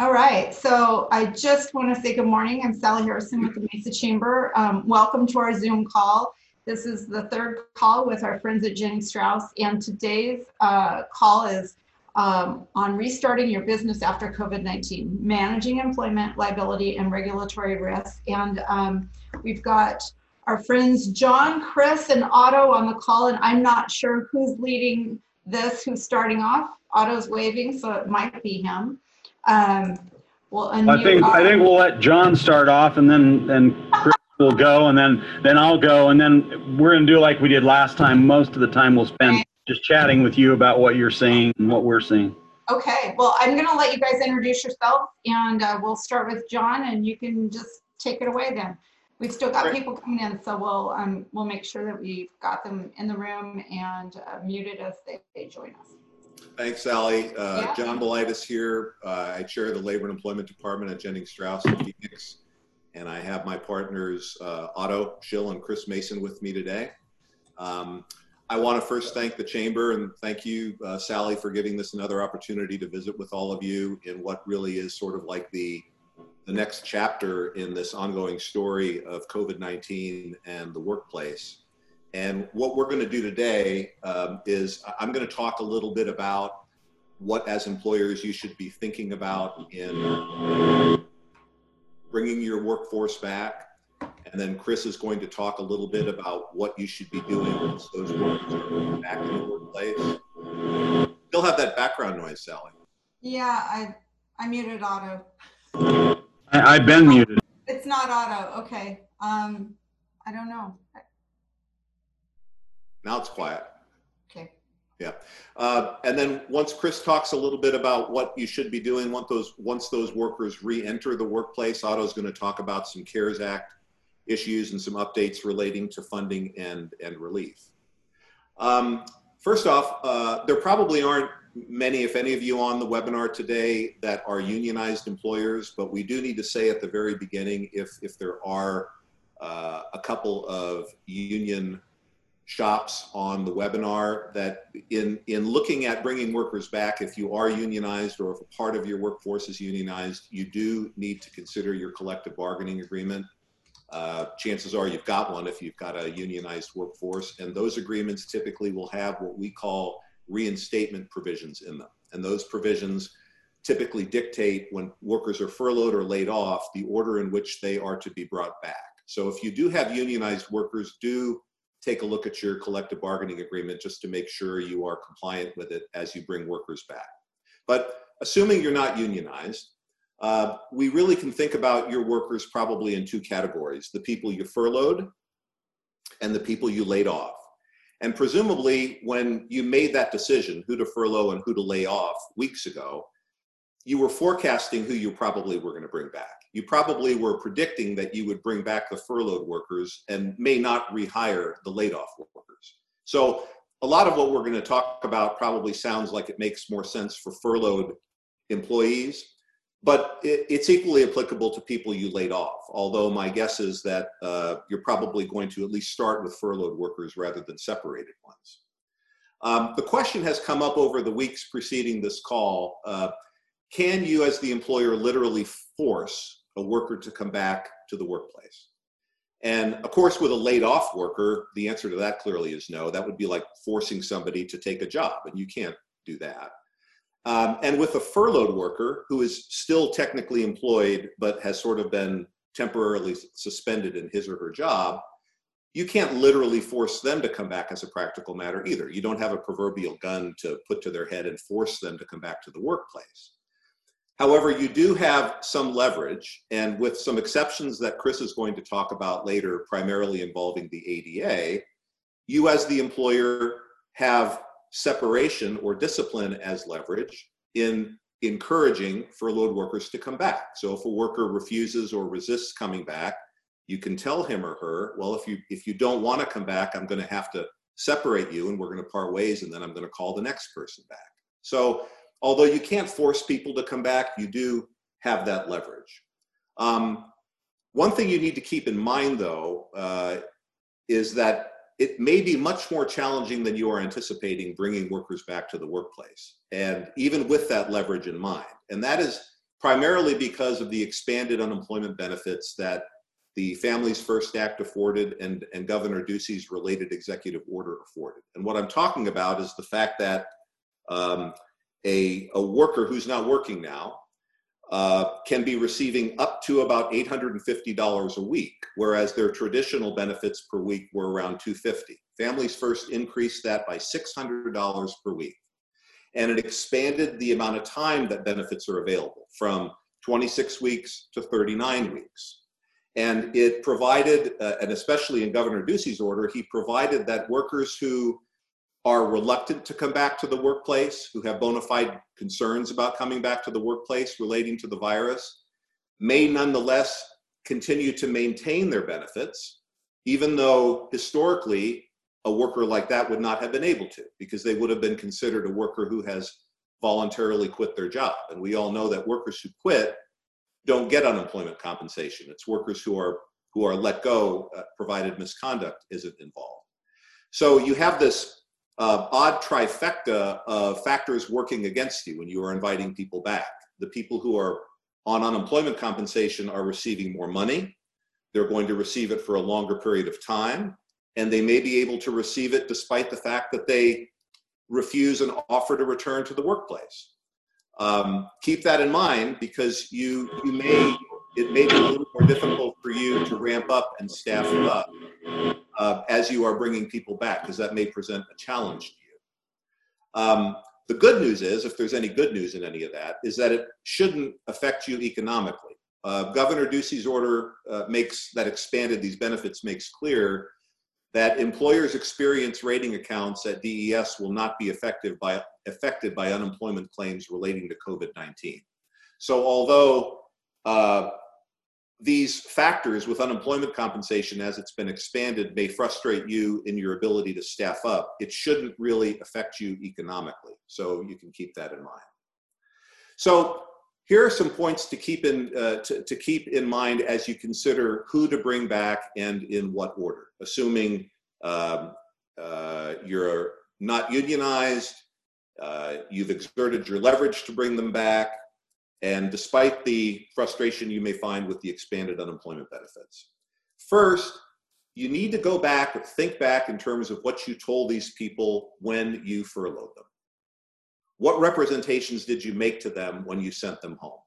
All right, so I just want to say good morning. I'm Sally Harrison with the Mesa Chamber. Um, welcome to our Zoom call. This is the third call with our friends at Jennings Strauss, and today's uh, call is um, on restarting your business after COVID-19, managing employment, liability, and regulatory risk. And um, we've got our friends John, Chris, and Otto on the call, and I'm not sure who's leading this, who's starting off. Otto's waving, so it might be him. Um, we'll I think, I think we'll let John start off and then, then Chris will go and then, then I'll go. And then we're going to do like we did last time. Most of the time we'll spend just chatting with you about what you're seeing and what we're seeing. Okay, well, I'm going to let you guys introduce yourself and uh, we'll start with John and you can just take it away then. We've still got people coming in, so we'll um, we'll make sure that we've got them in the room and uh, muted as they, they join us. Thanks, Sally. Uh, Yeah. John Balitis here. Uh, I chair the Labor and Employment Department at Jennings Strauss in Phoenix. And I have my partners, uh, Otto Jill, and Chris Mason with me today. Um, I want to first thank the Chamber and thank you, uh, Sally, for giving this another opportunity to visit with all of you in what really is sort of like the, the next chapter in this ongoing story of COVID-19 and the workplace. And what we're going to do today um, is I- I'm going to talk a little bit about what, as employers, you should be thinking about in bringing your workforce back. And then Chris is going to talk a little bit about what you should be doing once those workers are back in the workplace. Still have that background noise, Sally. Yeah, I I muted Otto. I, I've been muted. It's not Otto. Okay. Um, I don't know. Now it's quiet. Okay. Uh, and then once Chris talks a little bit about what you should be doing once those once those workers re-enter the workplace, Otto's going to talk about some CARES Act issues and some updates relating to funding and and relief. Um, first off, uh, there probably aren't many, if any of you on the webinar today that are unionized employers, but we do need to say at the very beginning if if there are uh, a couple of union shops on the webinar that in, in looking at bringing workers back, if you are unionized or if a part of your workforce is unionized, you do need to consider your collective bargaining agreement. Uh, chances are you've got one if you've got a unionized workforce, and those agreements typically will have what we call reinstatement provisions in them. And those provisions typically dictate when workers are furloughed or laid off, the order in which they are to be brought back. So if you do have unionized workers, do take a look at your collective bargaining agreement just to make sure you are compliant with it as you bring workers back. But assuming you're not unionized, uh, we really can think about your workers probably in two categories the people you furloughed and the people you laid off. And presumably, when you made that decision, who to furlough and who to lay off weeks ago, you were forecasting who you probably were going to bring back. You probably were predicting that you would bring back the furloughed workers and may not rehire the laid off workers. So, a lot of what we're going to talk about probably sounds like it makes more sense for furloughed employees, but it, it's equally applicable to people you laid off. Although, my guess is that uh, you're probably going to at least start with furloughed workers rather than separated ones. Um, the question has come up over the weeks preceding this call. Uh, can you, as the employer, literally force a worker to come back to the workplace? And of course, with a laid off worker, the answer to that clearly is no. That would be like forcing somebody to take a job, and you can't do that. Um, and with a furloughed worker who is still technically employed but has sort of been temporarily suspended in his or her job, you can't literally force them to come back as a practical matter either. You don't have a proverbial gun to put to their head and force them to come back to the workplace. However, you do have some leverage, and with some exceptions that Chris is going to talk about later, primarily involving the ADA, you as the employer have separation or discipline as leverage in encouraging furloughed workers to come back. So if a worker refuses or resists coming back, you can tell him or her, well, if you if you don't want to come back, I'm going to have to separate you and we're going to part ways and then I'm going to call the next person back. So although you can't force people to come back, you do have that leverage. Um, one thing you need to keep in mind, though, uh, is that it may be much more challenging than you are anticipating bringing workers back to the workplace. And even with that leverage in mind, and that is primarily because of the expanded unemployment benefits that the Families First Act afforded and, and Governor Ducey's related executive order afforded. And what I'm talking about is the fact that um, a, a worker who's not working now uh, can be receiving up to about $850 a week, whereas their traditional benefits per week were around 250. Families First increased that by $600 per week. And it expanded the amount of time that benefits are available from 26 weeks to 39 weeks. And it provided, uh, and especially in Governor Ducey's order, he provided that workers who are reluctant to come back to the workplace, who have bona fide concerns about coming back to the workplace relating to the virus, may nonetheless continue to maintain their benefits, even though historically a worker like that would not have been able to, because they would have been considered a worker who has voluntarily quit their job. And we all know that workers who quit don't get unemployment compensation. It's workers who are who are let go, uh, provided misconduct isn't involved. So you have this uh, odd trifecta of factors working against you when you are inviting people back. The people who are on unemployment compensation are receiving more money. They're going to receive it for a longer period of time, and they may be able to receive it despite the fact that they refuse an offer to return to the workplace. Um, keep that in mind because you you may it may be a little more difficult for you to ramp up and staff up uh, as you are bringing people back, because that may present a challenge to you. Um, the good news is, if there's any good news in any of that, is that it shouldn't affect you economically. Uh, Governor Ducey's order uh, makes that expanded these benefits makes clear that employers' experience rating accounts at DES will not be effective by, affected by unemployment claims relating to COVID-19. So although uh, these factors with unemployment compensation as it's been expanded may frustrate you in your ability to staff up. It shouldn't really affect you economically. So you can keep that in mind. So here are some points to keep in, uh, to, to keep in mind as you consider who to bring back and in what order, assuming um, uh, you're not unionized, uh, you've exerted your leverage to bring them back, and despite the frustration you may find with the expanded unemployment benefits. First, you need to go back, think back in terms of what you told these people when you furloughed them. What representations did you make to them when you sent them home?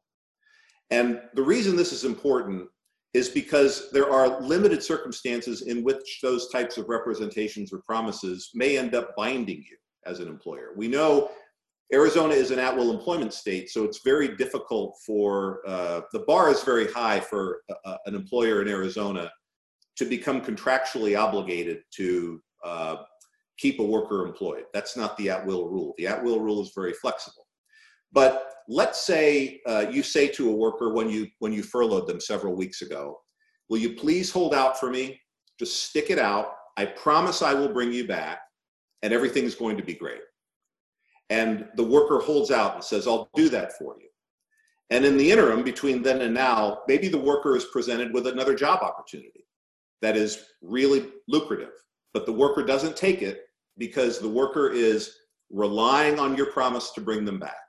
And the reason this is important is because there are limited circumstances in which those types of representations or promises may end up binding you as an employer. We know Arizona is an at-will employment state, so it's very difficult for uh, the bar is very high for an employer in Arizona to become contractually obligated to uh, keep a worker employed. That's not the at-will rule. The at-will rule is very flexible. But let's say uh, you say to a worker when you when you furloughed them several weeks ago, "Will you please hold out for me? Just stick it out. I promise I will bring you back, and everything's going to be great." And the worker holds out and says, I'll do that for you. And in the interim, between then and now, maybe the worker is presented with another job opportunity that is really lucrative, but the worker doesn't take it because the worker is relying on your promise to bring them back.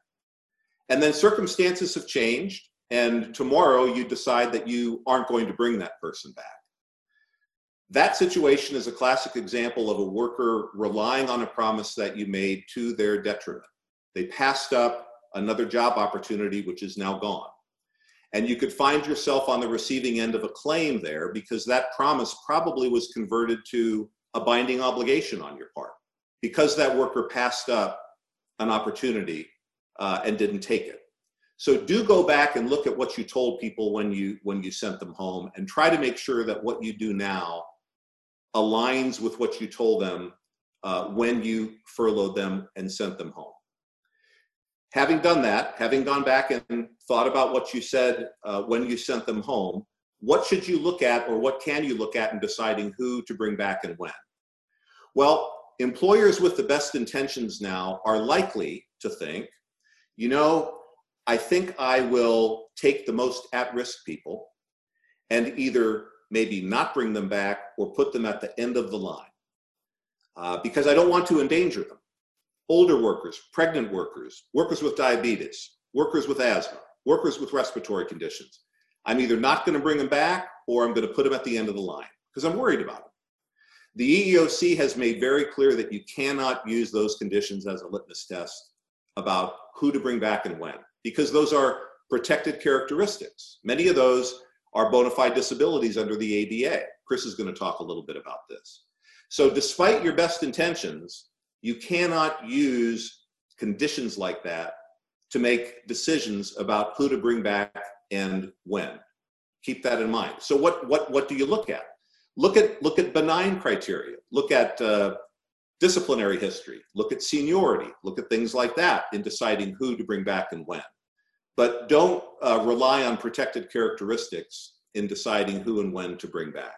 And then circumstances have changed, and tomorrow you decide that you aren't going to bring that person back. That situation is a classic example of a worker relying on a promise that you made to their detriment. They passed up another job opportunity, which is now gone. And you could find yourself on the receiving end of a claim there because that promise probably was converted to a binding obligation on your part because that worker passed up an opportunity uh, and didn't take it. So do go back and look at what you told people when you when you sent them home and try to make sure that what you do now aligns with what you told them uh, when you furloughed them and sent them home. Having done that, having gone back and thought about what you said uh, when you sent them home, what should you look at or what can you look at in deciding who to bring back and when? Well, employers with the best intentions now are likely to think, you know, I think I will take the most at risk people and either maybe not bring them back or put them at the end of the line uh, because I don't want to endanger them. Older workers, pregnant workers, workers with diabetes, workers with asthma, workers with respiratory conditions. I'm either not going to bring them back or I'm going to put them at the end of the line because I'm worried about them. The EEOC has made very clear that you cannot use those conditions as a litmus test about who to bring back and when, because those are protected characteristics. Many of those are bona fide disabilities under the ADA. Chris is going to talk a little bit about this. So, despite your best intentions, you cannot use conditions like that to make decisions about who to bring back and when. Keep that in mind. So, what what what do you look at? Look at look at benign criteria. Look at uh, disciplinary history. Look at seniority. Look at things like that in deciding who to bring back and when. But don't uh, rely on protected characteristics in deciding who and when to bring back.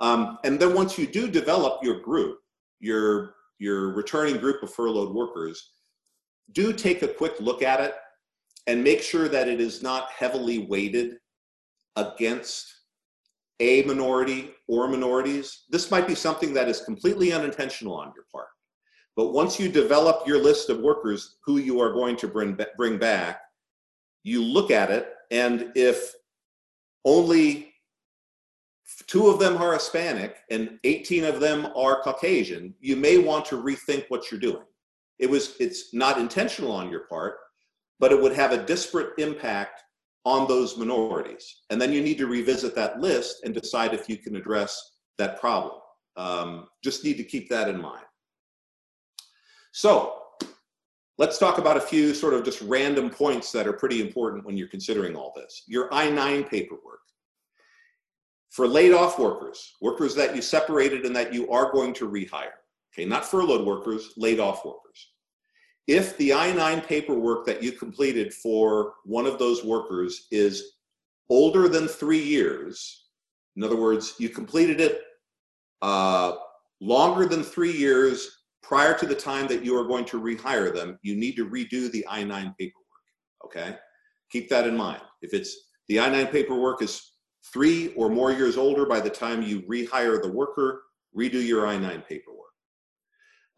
Um, and then once you do develop your group, your your returning group of furloughed workers, do take a quick look at it and make sure that it is not heavily weighted against a minority or minorities. This might be something that is completely unintentional on your part. But once you develop your list of workers who you are going to bring, bring back, you look at it, and if only two of them are Hispanic and 18 of them are Caucasian, you may want to rethink what you're doing. It was it's not intentional on your part, but it would have a disparate impact on those minorities. And then you need to revisit that list and decide if you can address that problem. Um, just need to keep that in mind. So let's talk about a few sort of just random points that are pretty important when you're considering all this. Your I-9 paperwork. For laid off workers, workers that you separated and that you are going to rehire, okay, not furloughed workers, laid off workers. If the I-9 paperwork that you completed for one of those workers is older than three years, in other words, you completed it uh, longer than three years prior to the time that you are going to rehire them, you need to redo the I-9 paperwork, okay? Keep that in mind. If it's the I-9 paperwork is three or more years older by the time you rehire the worker, redo your I-9 paperwork.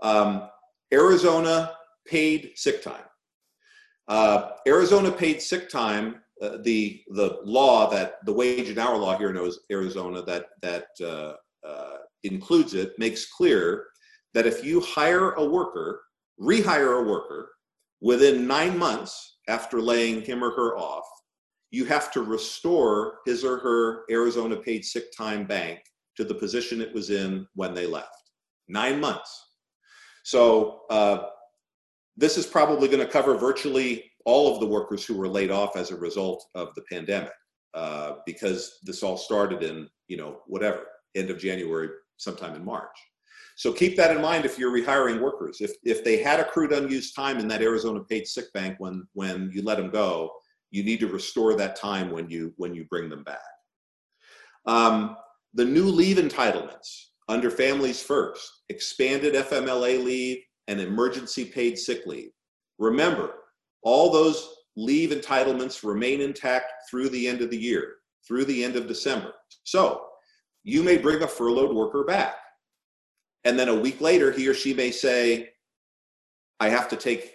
Um, Arizona paid sick time. Uh, Arizona paid sick time. Uh, the the law that the wage and hour law here in Arizona that that uh, uh, includes it makes clear that if you hire a worker, rehire a worker within nine months after laying him or her off, you have to restore his or her Arizona paid sick time bank to the position it was in when they left. Nine months. So uh, this is probably going to cover virtually all of the workers who were laid off as a result of the pandemic, uh, because this all started in you know whatever end of January, sometime in March. So keep that in mind if you're rehiring workers. If if they had accrued unused time in that Arizona paid sick bank when when you let them go, you need to restore that time when you when you bring them back. Um, the new leave entitlements under Families First, expanded FMLA leave, and emergency paid sick leave. Remember, all those leave entitlements remain intact through the end of the year, through the end of December. So you may bring a furloughed worker back. And then a week later, he or she may say, I have to take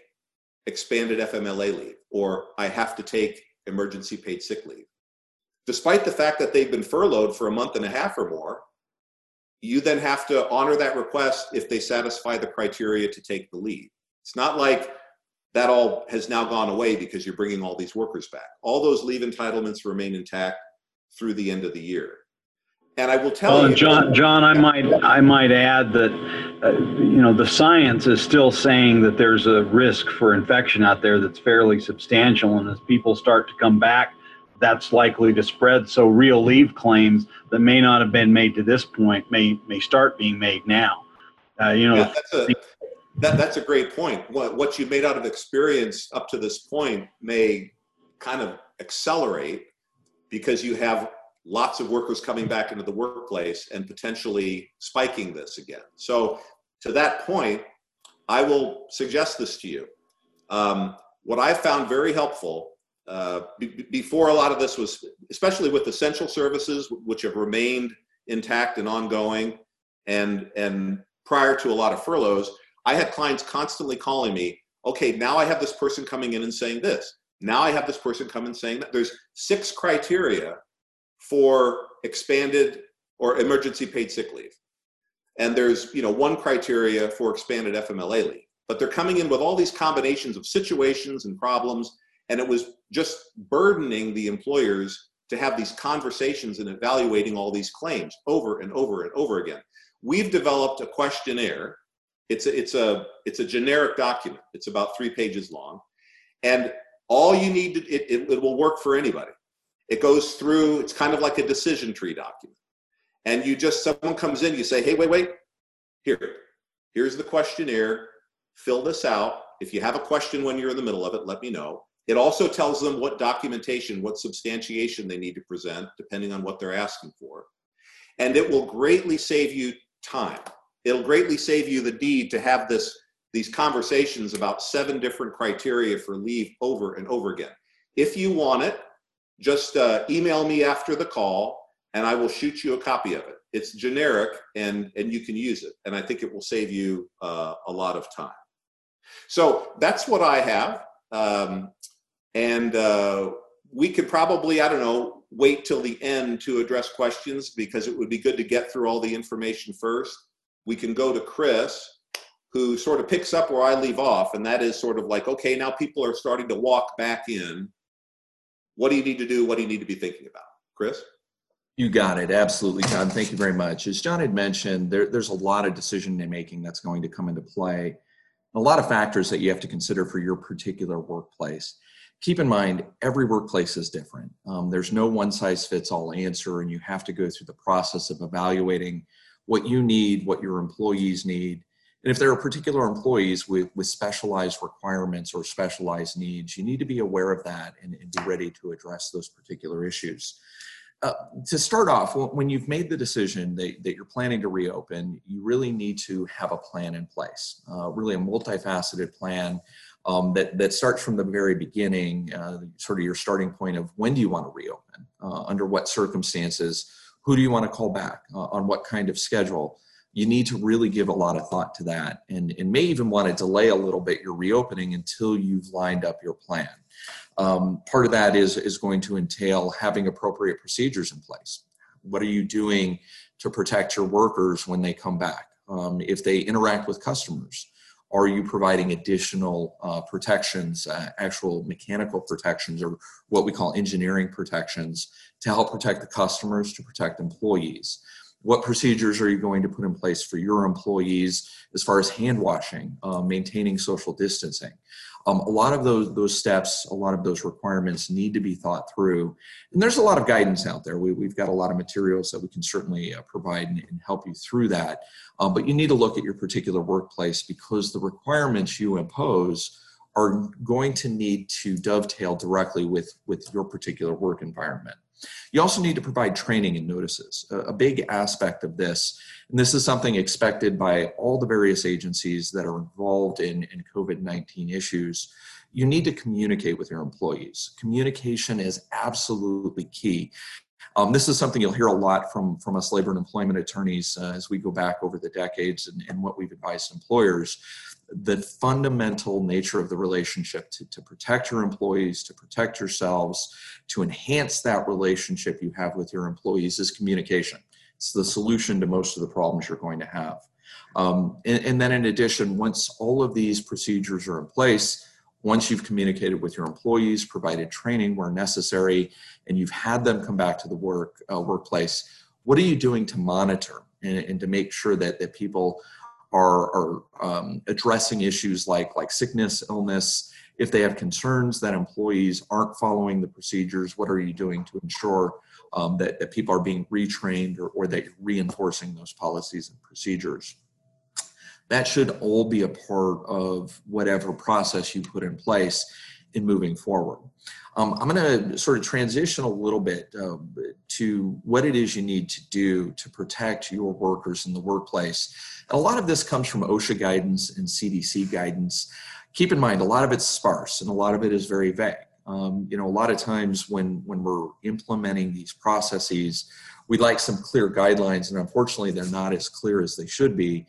expanded FMLA leave, or I have to take emergency paid sick leave. Despite the fact that they've been furloughed for a month and a half or more, you then have to honor that request if they satisfy the criteria to take the leave. It's not like that all has now gone away because you're bringing all these workers back. All those leave entitlements remain intact through the end of the year. And I will tell well, you, John. John, I might I might add that uh, you know the science is still saying that there's a risk for infection out there that's fairly substantial, and as people start to come back that's likely to spread. So real leave claims that may not have been made to this point may may start being made now. Uh, you know, yeah, that's a, that, that's a great point. What what you made out of experience up to this point may kind of accelerate because you have lots of workers coming back into the workplace and potentially spiking this again. So to that point, I will suggest this to you. Um, what I found very helpful uh, before a lot of this was, especially with essential services, which have remained intact and ongoing, and and prior to a lot of furloughs, I had clients constantly calling me, okay, now I have this person coming in and saying this. Now I have this person come and saying that there's six criteria for expanded or emergency paid sick leave. And there's, you know, one criteria for expanded FMLA leave. But they're coming in with all these combinations of situations and problems. And it was just burdening the employers to have these conversations and evaluating all these claims over and over and over again. We've developed a questionnaire. It's a, it's a, it's a generic document. It's about three pages long. And all you need to, it, it, it will work for anybody. It goes through, it's kind of like a decision tree document. And you just, someone comes in, you say, hey, wait, wait, here, here's the questionnaire, fill this out. If you have a question when you're in the middle of it, let me know. It also tells them what documentation, what substantiation they need to present, depending on what they're asking for. And it will greatly save you time. It'll greatly save you the need to have this, these conversations about seven different criteria for leave over and over again. If you want it, just uh, email me after the call and I will shoot you a copy of it. It's generic and, and you can use it. And I think it will save you uh, a lot of time. So that's what I have. Um, and uh, we could probably, I don't know, wait till the end to address questions because it would be good to get through all the information first. We can go to Chris, who sort of picks up where I leave off, and that is sort of like, okay, now people are starting to walk back in. What do you need to do? What do you need to be thinking about? Chris? You got it. Absolutely, John. Thank you very much. As John had mentioned, there, there's a lot of decision making that's going to come into play, a lot of factors that you have to consider for your particular workplace. Keep in mind, every workplace is different. Um, there's no one size fits all answer, and you have to go through the process of evaluating what you need, what your employees need. And if there are particular employees with, with specialized requirements or specialized needs, you need to be aware of that and, and be ready to address those particular issues. Uh, to start off, when you've made the decision that, that, you're planning to reopen, you really need to have a plan in place, uh, really a multifaceted plan um, that, that starts from the very beginning, uh, sort of your starting point of when do you want to reopen, uh, under what circumstances, who do you want to call back, uh, on what kind of schedule. You need to really give a lot of thought to that and, and may even want to delay a little bit your reopening until you've lined up your plan. Um, part of that is, is going to entail having appropriate procedures in place. What are you doing to protect your workers when they come back? Um, if they interact with customers, are you providing additional uh, protections, uh, actual mechanical protections, or what we call engineering protections to help protect the customers, to protect employees? What procedures are you going to put in place for your employees as far as hand washing, uh, maintaining social distancing? Um, a lot of those those steps, a lot of those requirements need to be thought through, and there's a lot of guidance out there. We, have got a lot of materials that we can certainly uh, provide and, and, help you through that. Um, but you need to look at your particular workplace because the requirements you impose are going to need to dovetail directly with with your particular work environment. You also need to provide training and notices. A, big aspect of this, and this is something expected by all the various agencies that are involved in, in COVID 19 issues, you need to communicate with your employees. Communication is absolutely key. Um, this is something you'll hear a lot from, from us labor and employment attorneys uh, as we go back over the decades and, and what we've advised employers the fundamental nature of the relationship to, to protect your employees, to protect yourselves, to enhance that relationship you have with your employees is communication. It's the solution to most of the problems you're going to have. Um, and, and then, in addition, once all of these procedures are in place, once you've communicated with your employees, provided training where necessary, and you've had them come back to the work uh, workplace, what are you doing to monitor and, and to make sure that, that people are, are um, addressing issues like, like sickness, illness. If they have concerns that employees aren't following the procedures, what are you doing to ensure um, that, that people are being retrained or, or that you're reinforcing those policies and procedures? That should all be a part of whatever process you put in place in moving forward. Um, I'm going to sort of transition a little bit uh, to what it is you need to do to protect your workers in the workplace. And a lot of this comes from OSHA guidance and CDC guidance. Keep in mind, a lot of it's sparse and a lot of it is very vague. Um, you know, a lot of times when when we're implementing these processes, we'd like some clear guidelines, and unfortunately, they're not as clear as they should be.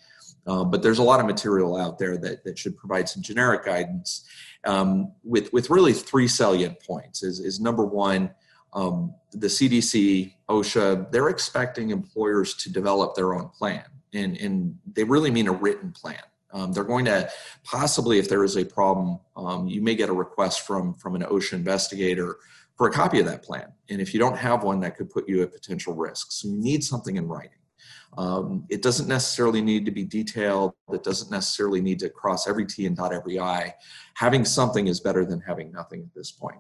Uh, but there's a lot of material out there that, that should provide some generic guidance um, with, with really three salient points. Is, is number one, um, the CDC, OSHA, they're expecting employers to develop their own plan. And, and they really mean a written plan. Um, they're going to possibly, if there is a problem, um, you may get a request from, from an OSHA investigator for a copy of that plan. And if you don't have one, that could put you at potential risk. So you need something in writing. Um, it doesn't necessarily need to be detailed. It doesn't necessarily need to cross every T and dot every I. Having something is better than having nothing at this point.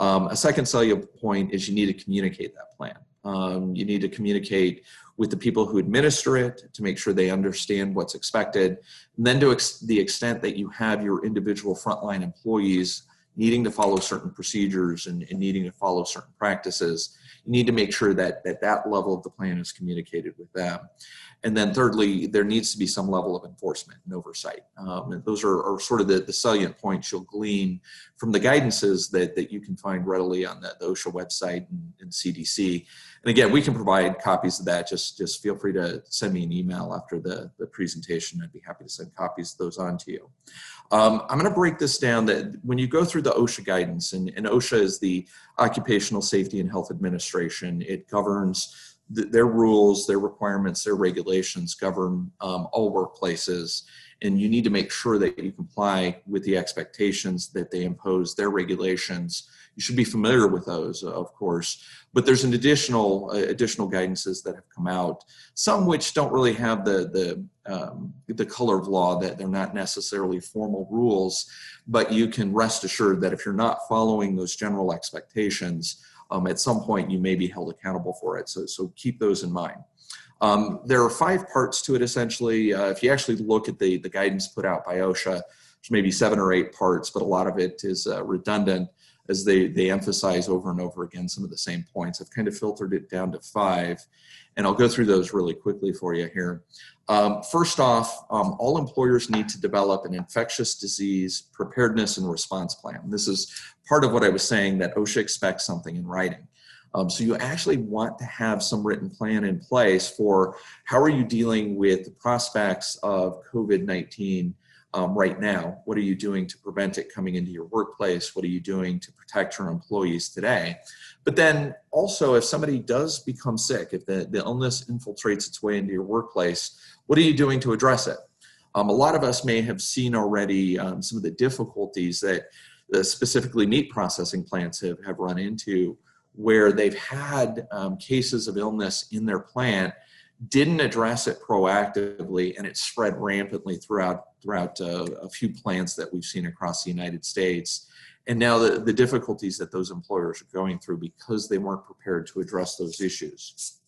Um, a second cellular point is you need to communicate that plan. Um, you need to communicate with the people who administer it to make sure they understand what's expected. And then to ex- the extent that you have your individual frontline employees needing to follow certain procedures and, and, needing to follow certain practices, need to make sure that, that that level of the plan is communicated with them. And then thirdly, there needs to be some level of enforcement and oversight. Um, and those are, are, sort of the, the salient points you'll glean from the guidances that, that you can find readily on the, the OSHA website and, and, CDC. And again, we can provide copies of that. Just, just feel free to send me an email after the, the presentation. I'd be happy to send copies of those on to you. Um, I'm going to break this down that when you go through the OSHA guidance, and, and OSHA is the Occupational Safety and Health Administration, it governs th- their rules, their requirements, their regulations govern um, all workplaces. And you need to make sure that you comply with the expectations that they impose, their regulations. You should be familiar with those, of course. But there's an additional uh, additional guidances that have come out, some which don't really have the the um, the color of law that they're not necessarily formal rules, but you can rest assured that if you're not following those general expectations, um, at some point you may be held accountable for it. So, so keep those in mind. Um, there are five parts to it essentially. Uh, if you actually look at the, the guidance put out by OSHA, there's maybe seven or eight parts, but a lot of it is uh, redundant as they, they emphasize over and over again some of the same points. I've kind of filtered it down to five, and I'll go through those really quickly for you here. Um, first off, um, all employers need to develop an infectious disease preparedness and response plan. This is part of what I was saying that OSHA expects something in writing. Um, so you actually want to have some written plan in place for how are you dealing with the prospects of COVID-19 um, right now? What are you doing to prevent it coming into your workplace? What are you doing to protect your employees today? But then also, if somebody does become sick, if the, the illness infiltrates its way into your workplace, what are you doing to address it? Um, a lot of us may have seen already um, some of the difficulties that specifically meat processing plants have, have run into where they've had um, cases of illness in their plant didn't address it proactively and it spread rampantly throughout throughout uh, a few plants that we've seen across the United States. And now the, the difficulties that those employers are going through because they weren't prepared to address those issues.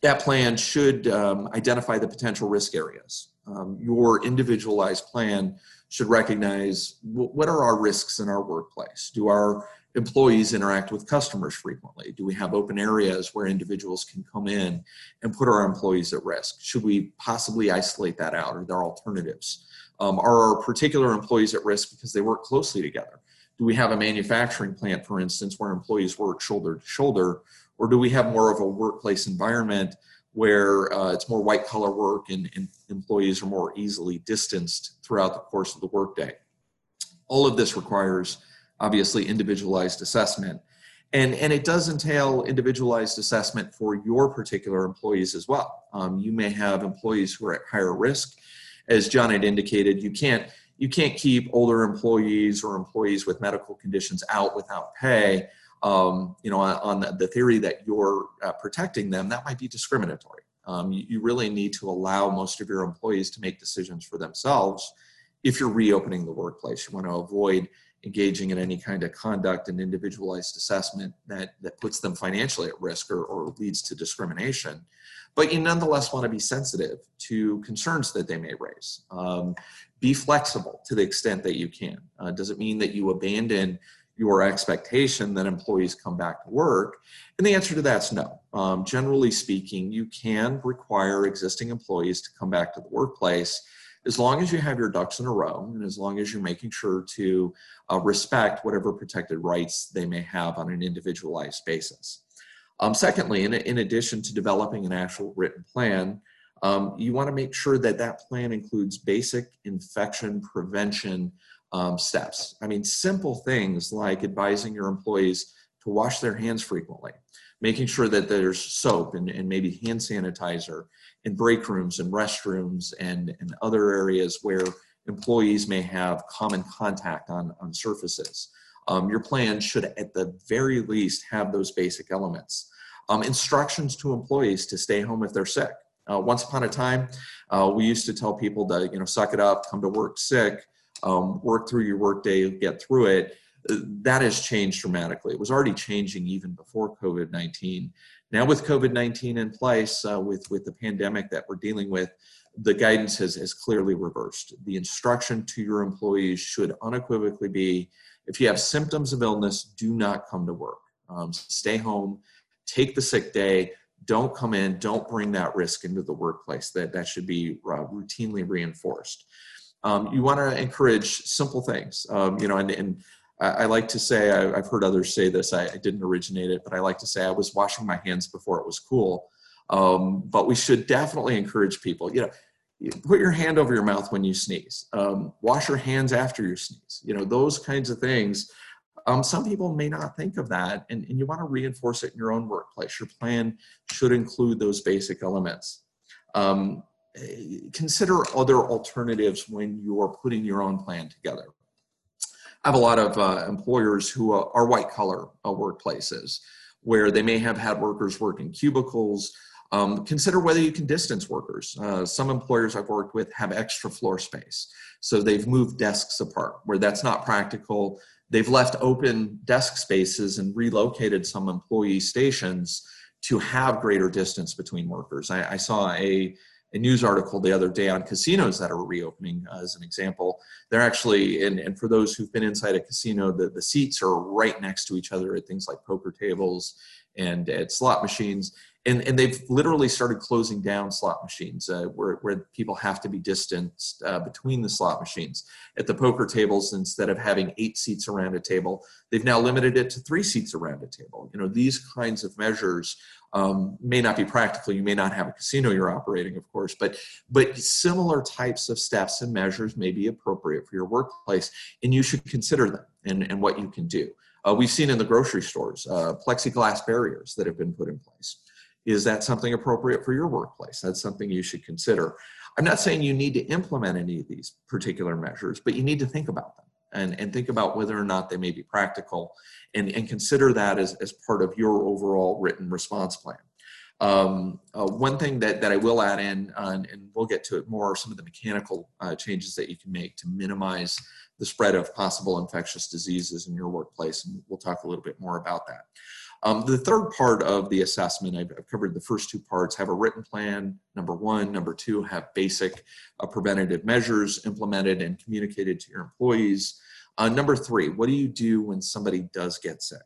That plan should um, identify the potential risk areas. Um, your individualized plan should recognize what are our risks in our workplace? Do our employees interact with customers frequently? Do we have open areas where individuals can come in and put our employees at risk? Should we possibly isolate that out? Are there alternatives? Um, are our particular employees at risk because they work closely together? Do we have a manufacturing plant, for instance, where employees work shoulder to shoulder? Or do we have more of a workplace environment where uh, it's more white collar work and, and employees are more easily distanced throughout the course of the workday? All of this requires obviously individualized assessment. And, and it does entail individualized assessment for your particular employees as well. Um, you may have employees who are at higher risk. As John had indicated, you can't, you can't keep older employees or employees with medical conditions out without pay. Um, you know, on, the theory that you're uh, protecting them, that might be discriminatory. Um, you, you really need to allow most of your employees to make decisions for themselves if you're reopening the workplace. You want to avoid engaging in any kind of conduct and individualized assessment that, that puts them financially at risk or, or leads to discrimination. But you nonetheless want to be sensitive to concerns that they may raise. Um, be flexible to the extent that you can. Uh, does it mean that you abandon your expectation that employees come back to work? And the answer to that is no. Um, generally speaking, you can require existing employees to come back to the workplace as long as you have your ducks in a row and as long as you're making sure to uh, respect whatever protected rights they may have on an individualized basis. Um, secondly, in, in addition to developing an actual written plan, Um, you want to make sure that that plan includes basic infection prevention um, steps. I mean, simple things like advising your employees to wash their hands frequently, making sure that there's soap and, and maybe hand sanitizer in break rooms and restrooms and, and other areas where employees may have common contact on, on surfaces. Um, your plan should, at the very least, have those basic elements. Um, instructions to employees to stay home if they're sick. Uh, once upon a time, uh, we used to tell people to, you know, suck it up, come to work sick, um, work through your workday, get through it. Uh, that has changed dramatically. It was already changing even before COVID 19. Now, with COVID 19 in place, uh, with, with the pandemic that we're dealing with, the guidance has, has clearly reversed. The instruction to your employees should unequivocally be if you have symptoms of illness, do not come to work. Um, stay home, take the sick day, don't come in, don't bring that risk into the workplace. That, that should be uh, routinely reinforced. Um, you want to encourage simple things, um, you know, and, and I, like to say, I, have heard others say this, I, didn't originate it, but I like to say I was washing my hands before it was cool. Um, but we should definitely encourage people, you know, put your hand over your mouth when you sneeze, um, wash your hands after you sneeze, you know, those kinds of things um, some people may not think of that, and, and you want to reinforce it in your own workplace. Your plan should include those basic elements. Um, consider other alternatives when you're putting your own plan together. I have a lot of uh, employers who uh, are white collar uh, workplaces where they may have had workers work in cubicles. Um, consider whether you can distance workers. Uh, some employers I've worked with have extra floor space. So they've moved desks apart where that's not practical. They've left open desk spaces and relocated some employee stations to have greater distance between workers. I, I saw a, a, news article the other day on casinos that are reopening uh, as an example. They're actually, and, and for those who've been inside a casino, the, the seats are right next to each other at things like poker tables and at slot machines and, and they've literally started closing down slot machines uh, where, where people have to be distanced uh, between the slot machines. At the poker tables, instead of having eight seats around a table, they've now limited it to three seats around a table. You know, these kinds of measures um, may not be practical. You may not have a casino you're operating, of course, but but similar types of steps and measures may be appropriate for your workplace, and you should consider them and, and what you can do. Uh, we've seen in the grocery stores uh, plexiglass barriers that have been put in place. Is that something appropriate for your workplace? That's something you should consider. I'm not saying you need to implement any of these particular measures, but you need to think about them and, and think about whether or not they may be practical and, and consider that as, as part of your overall written response plan. Um, uh, one thing that, that I will add in, uh, and we'll get to it more, some of the mechanical uh, changes that you can make to minimize the spread of possible infectious diseases in your workplace. And we'll talk a little bit more about that. Um, the third part of the assessment, I've, I've, covered the first two parts, have a written plan, number one. Number two, have basic uh, preventative measures implemented and communicated to your employees. Uh, number three, what do you do when somebody does get sick?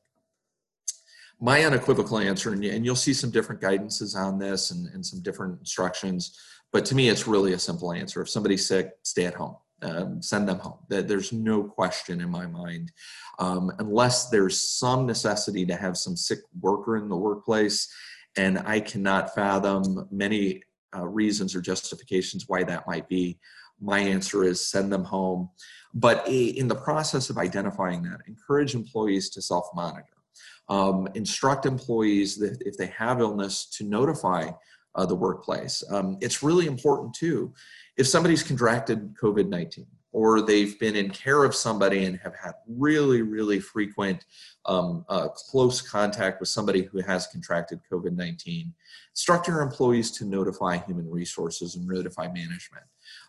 My unequivocal answer, and, you'll see some different guidances on this and, and some different instructions, but to me, it's really a simple answer. If somebody's sick, stay at home um, send them home. There's no question in my mind, um, unless there's some necessity to have some sick worker in the workplace, and I cannot fathom many uh, reasons or justifications why that might be. My answer is send them home. But in the process of identifying that, encourage employees to self monitor. Um, instruct employees that if they have illness to notify uh, the workplace. Um, it's really important too if somebody's contracted COVID 19 or they've been in care of somebody and have had really, really frequent um, uh, close contact with somebody who has contracted COVID 19, instruct your employees to notify human resources and notify management.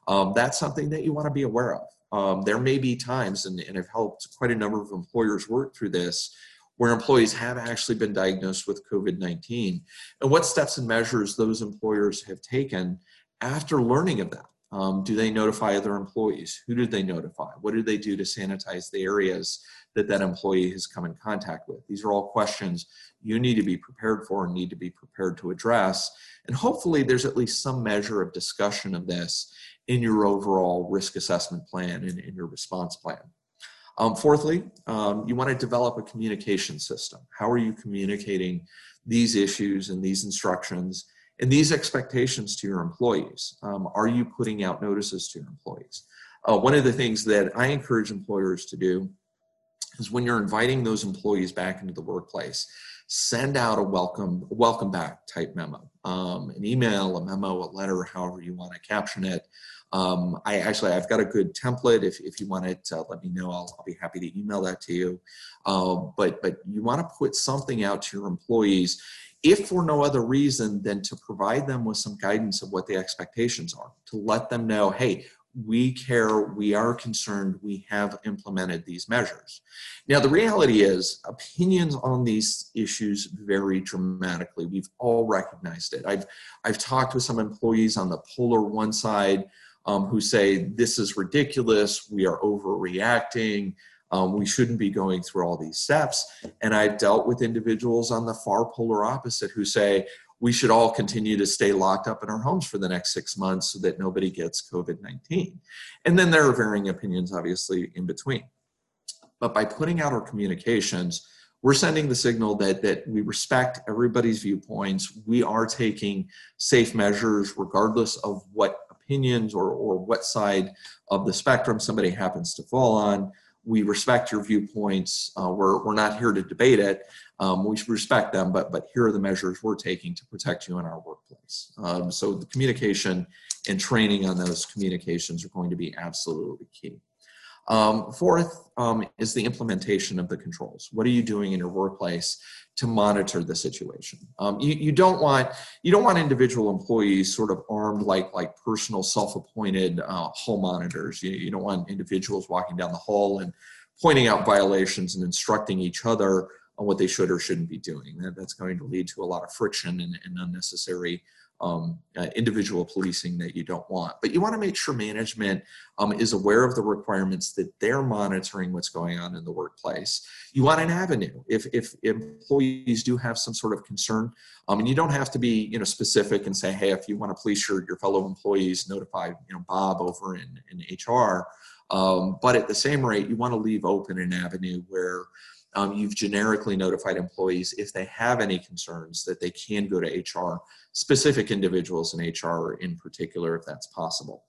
Um, that's something that you want to be aware of. Um, there may be times, and, and I've helped quite a number of employers work through this, where employees have actually been diagnosed with COVID 19, and what steps and measures those employers have taken after learning of that. Um, do they notify other employees? Who did they notify? What did they do to sanitize the areas that that employee has come in contact with? These are all questions you need to be prepared for and need to be prepared to address. And hopefully, there's at least some measure of discussion of this in your overall risk assessment plan and in your response plan. Um, fourthly, um, you want to develop a communication system. How are you communicating these issues and these instructions And these expectations to your employees, um, are you putting out notices to your employees? Uh, one of the things that I encourage employers to do is when you're inviting those employees back into the workplace, send out a welcome welcome back type memo, um, an email, a memo, a letter, however you want to caption it. Um, I actually I've got a good template. If, if you want it, uh, let me know. I'll, I'll, be happy to email that to you. Um, but but you want to put something out to your employees, if for no other reason than to provide them with some guidance of what the expectations are, to let them know, hey, we care, we are concerned, we have implemented these measures. Now, the reality is, opinions on these issues vary dramatically. We've all recognized it. I've, I've talked with some employees on the polar one side um, who say, This is ridiculous, we are overreacting. Um, we shouldn't be going through all these steps. And I've dealt with individuals on the far polar opposite who say, we should all continue to stay locked up in our homes for the next six months so that nobody gets COVID 19. And then there are varying opinions, obviously, in between. But by putting out our communications, we're sending the signal that, that we respect everybody's viewpoints. We are taking safe measures regardless of what opinions or, or what side of the spectrum somebody happens to fall on we respect your viewpoints. Uh, we're, we're not here to debate it. Um, we respect them, but, but here are the measures we're taking to protect you in our workplace. Um, so the communication and training on those communications are going to be absolutely key. Um, fourth um, is the implementation of the controls. What are you doing in your workplace to monitor the situation? Um, you, you, don't want you don't want individual employees sort of armed like like personal self-appointed uh, hall monitors. You, you don't want individuals walking down the hall and pointing out violations and instructing each other on what they should or shouldn't be doing. That, that's going to lead to a lot of friction and, and unnecessary um, uh, individual policing that you don't want. But you want to make sure management um, is aware of the requirements that they're monitoring what's going on in the workplace. You want an avenue if, if employees do have some sort of concern, um, and you don't have to be you know specific and say, hey, if you want to police your, your fellow employees, notify you know Bob over in, in HR. Um, but at the same rate, you want to leave open an avenue where um, you've generically notified employees if they have any concerns that they can go to HR, specific individuals in HR in particular, if that's possible.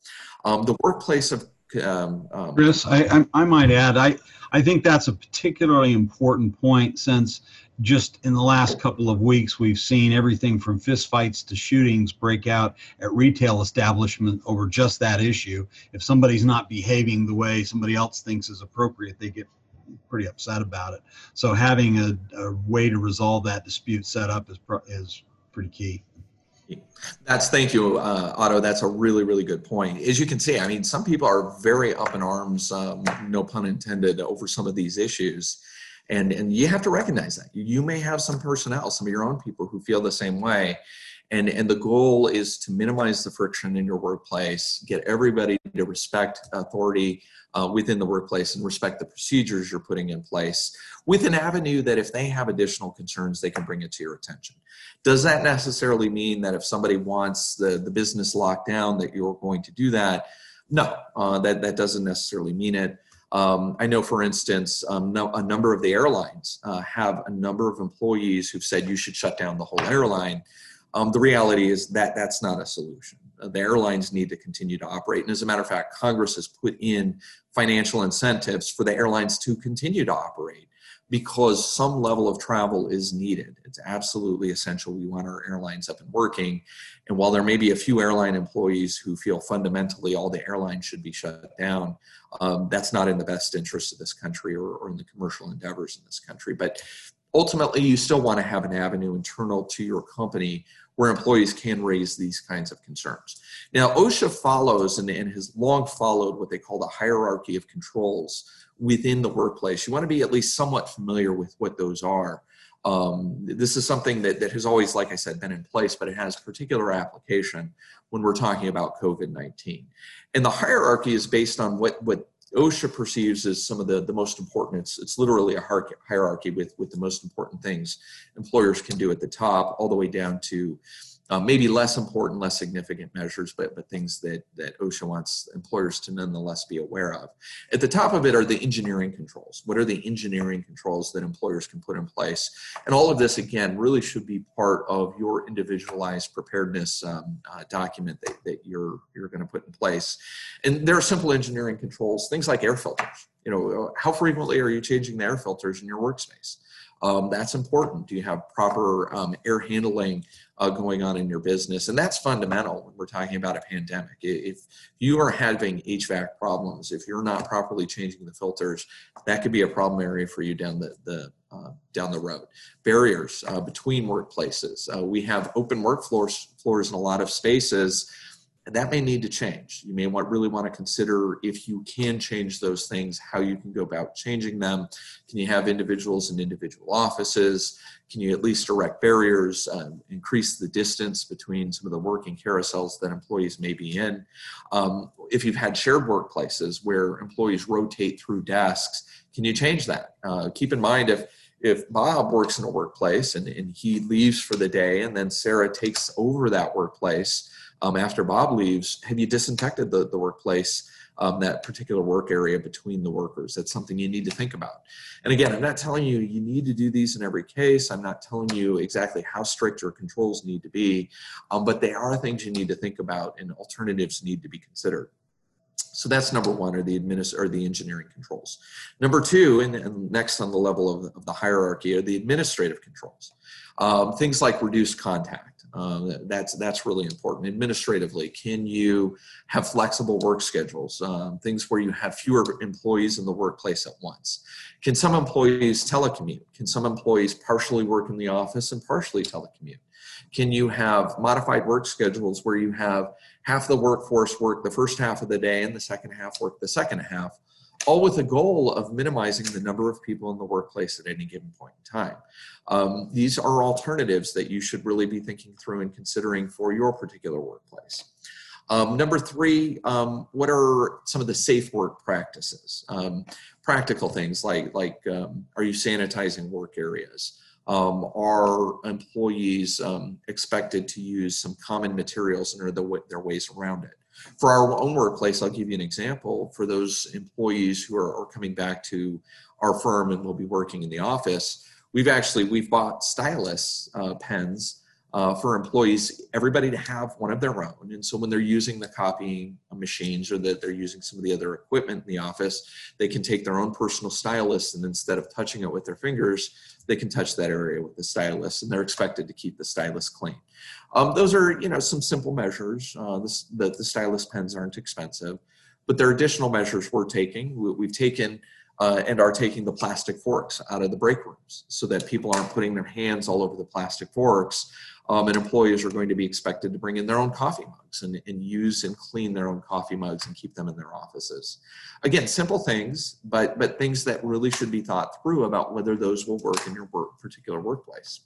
Um, the workplace of um, um, Chris, I, I, I, might add, I, I think that's a particularly important point since just in the last couple of weeks, we've seen everything from fistfights to shootings break out at retail establishments over just that issue. If somebody's not behaving the way somebody else thinks is appropriate, they get pretty upset about it. So having a, a way to resolve that dispute set up is, is pretty key. That's thank you, uh, Otto. That's a really, really good point. As you can see, I mean, some people are very up in arms, um, no pun intended, over some of these issues, and and you have to recognize that. You may have some personnel, some of your own people who feel the same way, and and the goal is to minimize the friction in your workplace, get everybody to respect authority, uh, within the workplace and respect the procedures you're putting in place with an avenue that if they have additional concerns, they can bring it to your attention. Does that necessarily mean that if somebody wants the, the business locked down that you're going to do that? No, uh, that, that doesn't necessarily mean it. Um, I know, for instance, um, no, a number of the airlines uh, have a number of employees who've said you should shut down the whole airline. Um, the reality is that that's not a solution. Uh, the airlines need to continue to operate. And as a matter of fact, Congress has put in financial incentives for the airlines to continue to operate because some level of travel is needed. It's absolutely essential. We want our airlines up and working. And while there may be a few airline employees who feel fundamentally all the airlines should be shut down, um, that's not in the best interest of this country or, or in the commercial endeavors in this country. But ultimately, you still want to have an avenue internal to your company where employees can raise these kinds of concerns. Now, OSHA follows and, and, has long followed what they call the hierarchy of controls within the workplace. You want to be at least somewhat familiar with what those are. Um, this is something that, that has always, like I said, been in place, but it has particular application when we're talking about COVID 19. And the hierarchy is based on what, what OSHA perceives as some of the, the most important. It's, it's literally a hierarchy with, with the most important things employers can do at the top, all the way down to Uh, maybe less important, less significant measures, but but things that that OSHA wants employers to nonetheless be aware of. At the top of it are the engineering controls. What are the engineering controls that employers can put in place? And all of this, again, really should be part of your individualized preparedness um, uh, document that, that you're you're going to put in place. And there are simple engineering controls, things like air filters. You know, how frequently are you changing the air filters in your workspace? Um, that's important. Do you have proper um, air handling uh, going on in your business? And that's fundamental when we're talking about a pandemic. If you are having HVAC problems, if you're not properly changing the filters, that could be a problem area for you down the, the uh, down the road. Barriers uh, between workplaces. Uh, we have open work floors, floors in a lot of spaces that may need to change. You may want really want to consider if you can change those things, how you can go about changing them. Can you have individuals in individual offices? Can you at least erect barriers, um, increase the distance between some of the working carousels that employees may be in? Um, if you've had shared workplaces where employees rotate through desks, can you change that? Uh, keep in mind if if Bob works in a workplace and, and he leaves for the day and then Sarah takes over that workplace, um, after Bob leaves, have you disinfected the, the workplace, um, that particular work area between the workers? That's something you need to think about. And again, I'm not telling you you need to do these in every case. I'm not telling you exactly how strict your controls need to be, um, but they are things you need to think about and alternatives need to be considered. So that's number one, or the administ- or the engineering controls. Number two, and, and next on the level of, of, the hierarchy, are the administrative controls. Um, things like reduced contact. Um, that's that's really important. Administratively, can you have flexible work schedules? Um, things where you have fewer employees in the workplace at once. Can some employees telecommute? Can some employees partially work in the office and partially telecommute? Can you have modified work schedules where you have half the workforce work the first half of the day and the second half work the second half? All with the goal of minimizing the number of people in the workplace at any given point in time. Um, these are alternatives that you should really be thinking through and considering for your particular workplace. Um, number three, um, what are some of the safe work practices? Um, practical things like, like um, are you sanitizing work areas? Um, are employees expected to use some common materials and are there, there ways around it? For our own workplace, I'll give you an example. For those employees who are, are coming back to our firm and will be working in the office, we've actually we've bought stylus uh, pens uh, for employees, everybody to have one of their own. And so when they're using the copying machines or that they're using some of the other equipment in the office, they can take their own personal stylus and instead of touching it with their fingers, they can touch that area with the stylus and they're expected to keep the stylus clean. Um, those are, you know, some simple measures. Uh, the, the stylus pens aren't expensive, but there are additional measures we're taking. We, we've taken uh, and are taking the plastic forks out of the break rooms so that people aren't putting their hands all over the plastic forks. Um, and employees are going to be expected to bring in their own coffee mugs and, and use and clean their own coffee mugs and keep them in their offices. Again, simple things, but but things that really should be thought through about whether those will work in your work, particular workplace.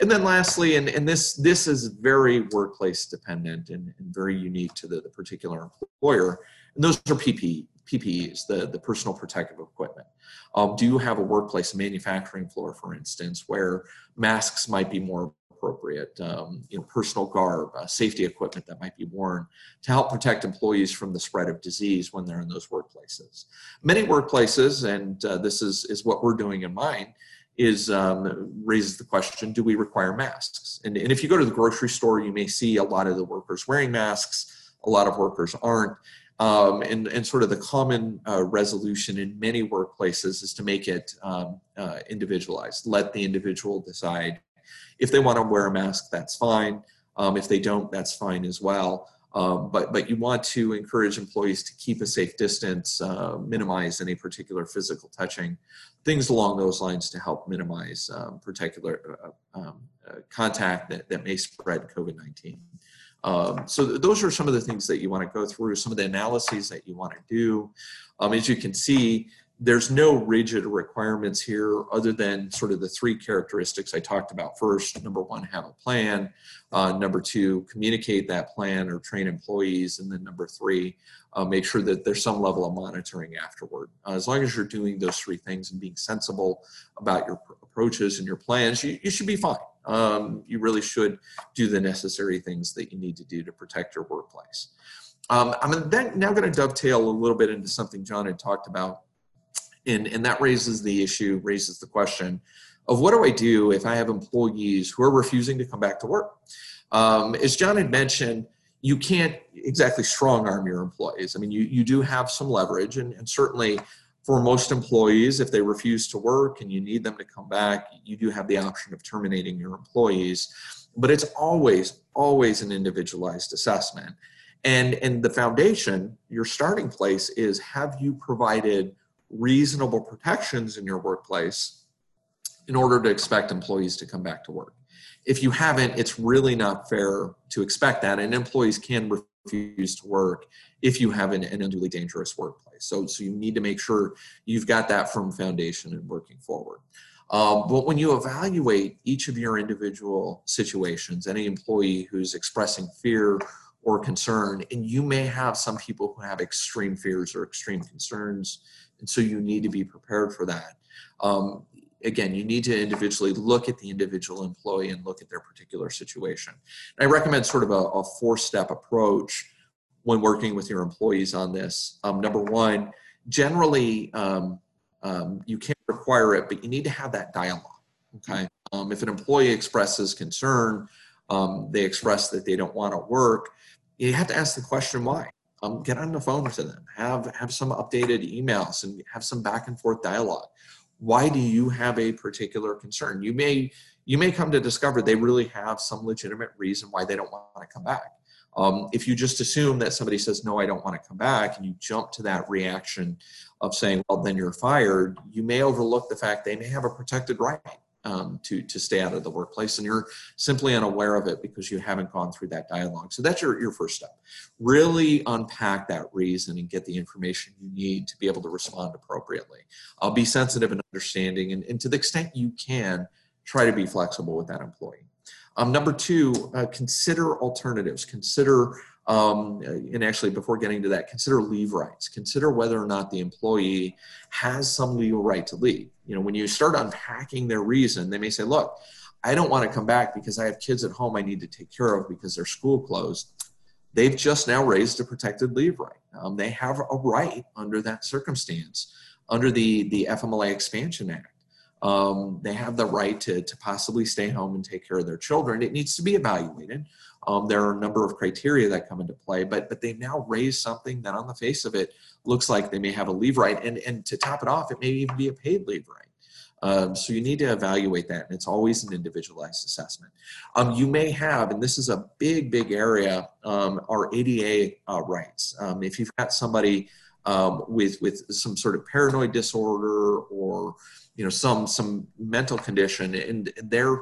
And then lastly, and, and this this is very workplace dependent and, and very unique to the, the particular employer, and those are PPE. PPEs, the, the personal protective equipment. Um, do you have a workplace manufacturing floor, for instance, where masks might be more appropriate, um, you know, personal garb, uh, safety equipment that might be worn to help protect employees from the spread of disease when they're in those workplaces. Many workplaces, and uh, this is, is what we're doing in mine, is um, raises the question, do we require masks? And, and if you go to the grocery store, you may see a lot of the workers wearing masks, a lot of workers aren't. Um, and, and sort of the common uh, resolution in many workplaces is to make it um, uh, individualized. Let the individual decide if they want to wear a mask, that's fine. Um, if they don't, that's fine as well. Um, but but you want to encourage employees to keep a safe distance, uh, minimize any particular physical touching, things along those lines to help minimize um, particular uh, um, uh, contact that, that may spread COVID-19. Um, so th those are some of the things that you want to go through, some of the analyses that you want to do. Um, as you can see, there's no rigid requirements here other than sort of the three characteristics I talked about first. Number one, have a plan. Uh, number two, communicate that plan or train employees. And then number three, uh, make sure that there's some level of monitoring afterward. Uh, as long as you're doing those three things and being sensible about your approaches and your plans, you, you should be fine. um, you really should do the necessary things that you need to do to protect your workplace. Um, I'm then now going to dovetail a little bit into something John had talked about, and, and that raises the issue, raises the question of what do I do if I have employees who are refusing to come back to work? Um, as John had mentioned, you can't exactly strong arm your employees. I mean, you, you do have some leverage, and, and certainly for most employees, if they refuse to work and you need them to come back, you do have the option of terminating your employees. But it's always, always an individualized assessment. And, and the foundation, your starting place is have you provided reasonable protections in your workplace in order to expect employees to come back to work? If you haven't, it's really not fair to expect that. And employees can refuse to work if you have an, an unduly dangerous workplace. So, so you need to make sure you've got that firm foundation and working forward. Um, but when you evaluate each of your individual situations, any employee who's expressing fear or concern, and you may have some people who have extreme fears or extreme concerns, and so you need to be prepared for that. Um, again, you need to individually look at the individual employee and look at their particular situation. And I recommend sort of a, a four step approach when working with your employees on this. Um, number one, generally, um, um, you can't require it, but you need to have that dialogue. Okay. Um, if an employee expresses concern, um, they express that they don't want to work, you have to ask the question why. Um, get on the phone to them, have have some updated emails, and have some back and forth dialogue. Why do you have a particular concern? You may you may come to discover they really have some legitimate reason why they don't want to come back. Um, if you just assume that somebody says no i don't want to come back and you jump to that reaction of saying well then you're fired you may overlook the fact they may have a protected right um, to to stay out of the workplace and you're simply unaware of it because you haven't gone through that dialogue. So that's your, your first step. Really unpack that reason and get the information you need to be able to respond appropriately. I'll be sensitive and understanding and, and to the extent you can try to be flexible with that employee. Um, number two uh, consider alternatives. Consider um, and actually before getting to that consider leave rights. Consider whether or not the employee has some legal right to leave. You know when you start unpacking their reason they may say look i don't want to come back because i have kids at home i need to take care of because their school closed. They've just now raised a protected leave right. Um, they have a right under that circumstance under the the fmla expansion act. Um, they have the right to, to possibly stay home and take care of their children. It needs to be evaluated um, there are a number of criteria that come into play, but but they've now raised something that on the face of it looks like they may have a leave right, and and to top it off, it may even be a paid leave right. Um, so you need to evaluate that, and it's always an individualized assessment. Um, you may have, and this is a big, big area, um, our ADA uh, rights. Um, if you've got somebody um, with with some sort of paranoid disorder or you know some some mental condition, and their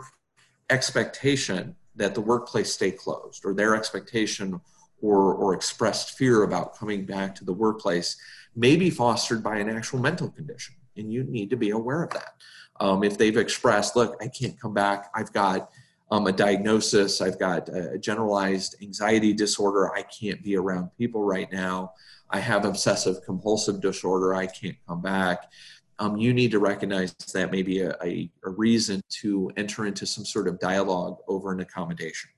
expectation that the workplace stay closed or their expectation or, or expressed fear about coming back to the workplace may be fostered by an actual mental condition. And you need to be aware of that. Um, if they've expressed, look, I can't come back, I've got um, a diagnosis, I've got a generalized anxiety disorder, I can't be around people right now, I have obsessive compulsive disorder, I can't come back um, you need to recognize that may be a, a, a, reason to enter into some sort of dialogue over an accommodation.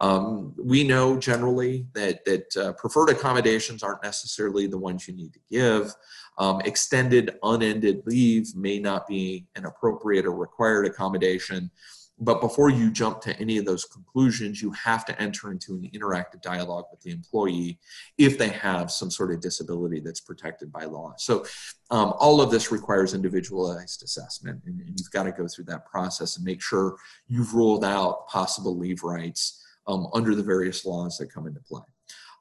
Um, we know generally that, that uh, preferred accommodations aren't necessarily the ones you need to give. Um, extended unended leave may not be an appropriate or required accommodation. But before you jump to any of those conclusions, you have to enter into an interactive dialogue with the employee if they have some sort of disability that's protected by law. So, um, all of this requires individualized assessment, and, you've got to go through that process and make sure you've ruled out possible leave rights um, under the various laws that come into play.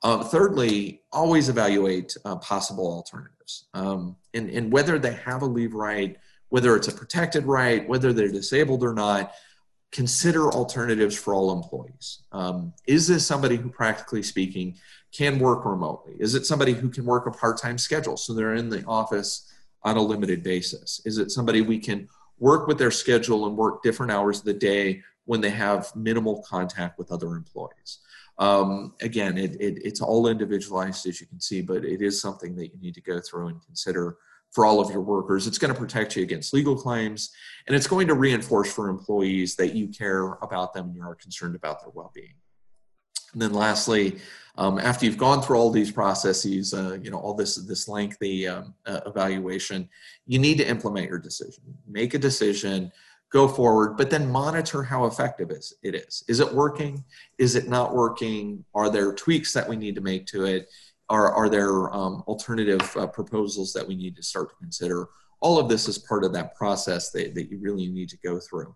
Uh, thirdly, always evaluate uh, possible alternatives um, and, and whether they have a leave right, whether it's a protected right, whether they're disabled or not consider alternatives for all employees. Um, is this somebody who, practically speaking, can work remotely? Is it somebody who can work a part time schedule so they're in the office on a limited basis? Is it somebody we can work with their schedule and work different hours of the day when they have minimal contact with other employees? Um, again, it, it, it's all individualized as you can see, but it is something that you need to go through and consider for all of your workers. It's going to protect you against legal claims, and it's going to reinforce for employees that you care about them and you are concerned about their well-being. And then lastly, um, after you've gone through all these processes, uh, you know, all this this lengthy um, uh, evaluation, you need to implement your decision. Make a decision, go forward, but then monitor how effective is it is. Is it working? Is it not working? Are there tweaks that we need to make to it? Are, are there um, alternative uh, proposals that we need to start to consider? All of this is part of that process that, that you really need to go through.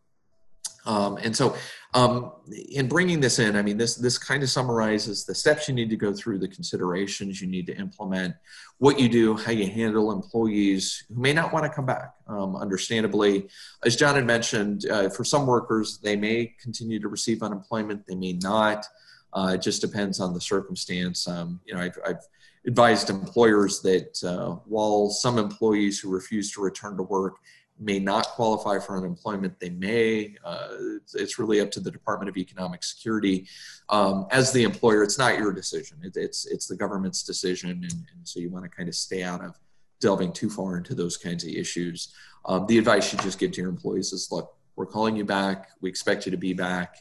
Um, and so, um, in bringing this in, I mean, this this kind of summarizes the steps you need to go through, the considerations you need to implement, what you do, how you handle employees who may not want to come back. Um, understandably, as John had mentioned, uh, for some workers, they may continue to receive unemployment, they may not. Uh, it just depends on the circumstance. Um, you know, I've, I've, advised employers that uh, while some employees who refuse to return to work may not qualify for unemployment. They may. Uh, it's, really up to the Department of Economic Security. Um, as the employer, it's not your decision. It, it's it's the government's decision, and, and, so you want to kind of stay out of delving too far into those kinds of issues. Um, the advice you just give to your employees is, look, we're calling you back. We expect you to be back.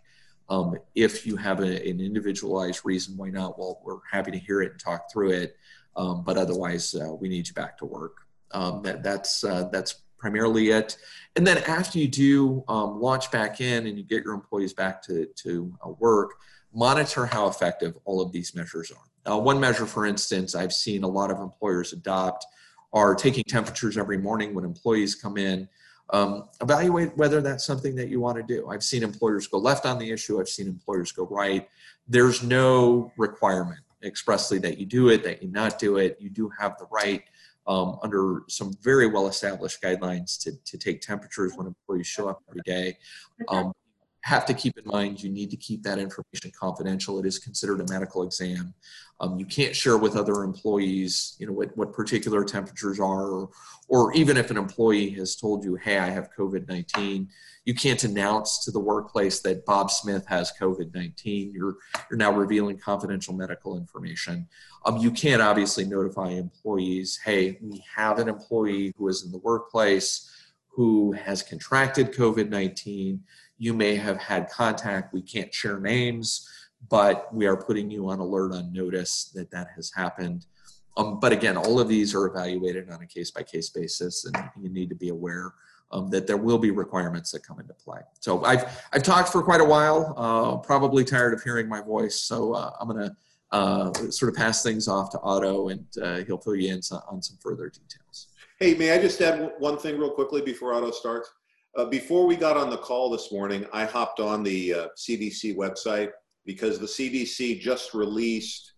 Um, if you have a, an individualized reason why not, well, we're happy to hear it and talk through it. Um, but otherwise, uh, we need you back to work. Um, that, that's uh, that's primarily it. And then after you do um, launch back in and you get your employees back to, to uh, work, monitor how effective all of these measures are. One measure, for instance, I've seen a lot of employers adopt are taking temperatures every morning when employees come in. Um, evaluate whether that's something that you want to do. I've seen employers go left on the issue. I've seen employers go right. There's no requirement expressly that you do it, that you not do it. You do have the right um, under some very well established guidelines to, to take temperatures when employees show up every day. Um, have to keep in mind you need to keep that information confidential. It is considered a medical exam. Um, you can't share with other employees, you know, what, what particular temperatures are, or, or even if an employee has told you, hey, I have COVID-19, you can't announce to the workplace that Bob Smith has COVID-19. You're, you're now revealing confidential medical information. Um, you can't obviously notify employees, hey, we have an employee who is in the workplace who has contracted COVID-19. You may have had contact. We can't share names, but we are putting you on alert on notice that that has happened. Um, but again, all of these are evaluated on a case by case basis, and you need to be aware um, that there will be requirements that come into play. So I've I've talked for quite a while. Uh, probably tired of hearing my voice, so uh, I'm to uh, sort of pass things off to Otto, and uh, he'll fill you in on some further details. Hey, may I just add one thing real quickly before Otto starts? Uh, before we got on the call this morning, I hopped on the CDC uh, website because the CDC just released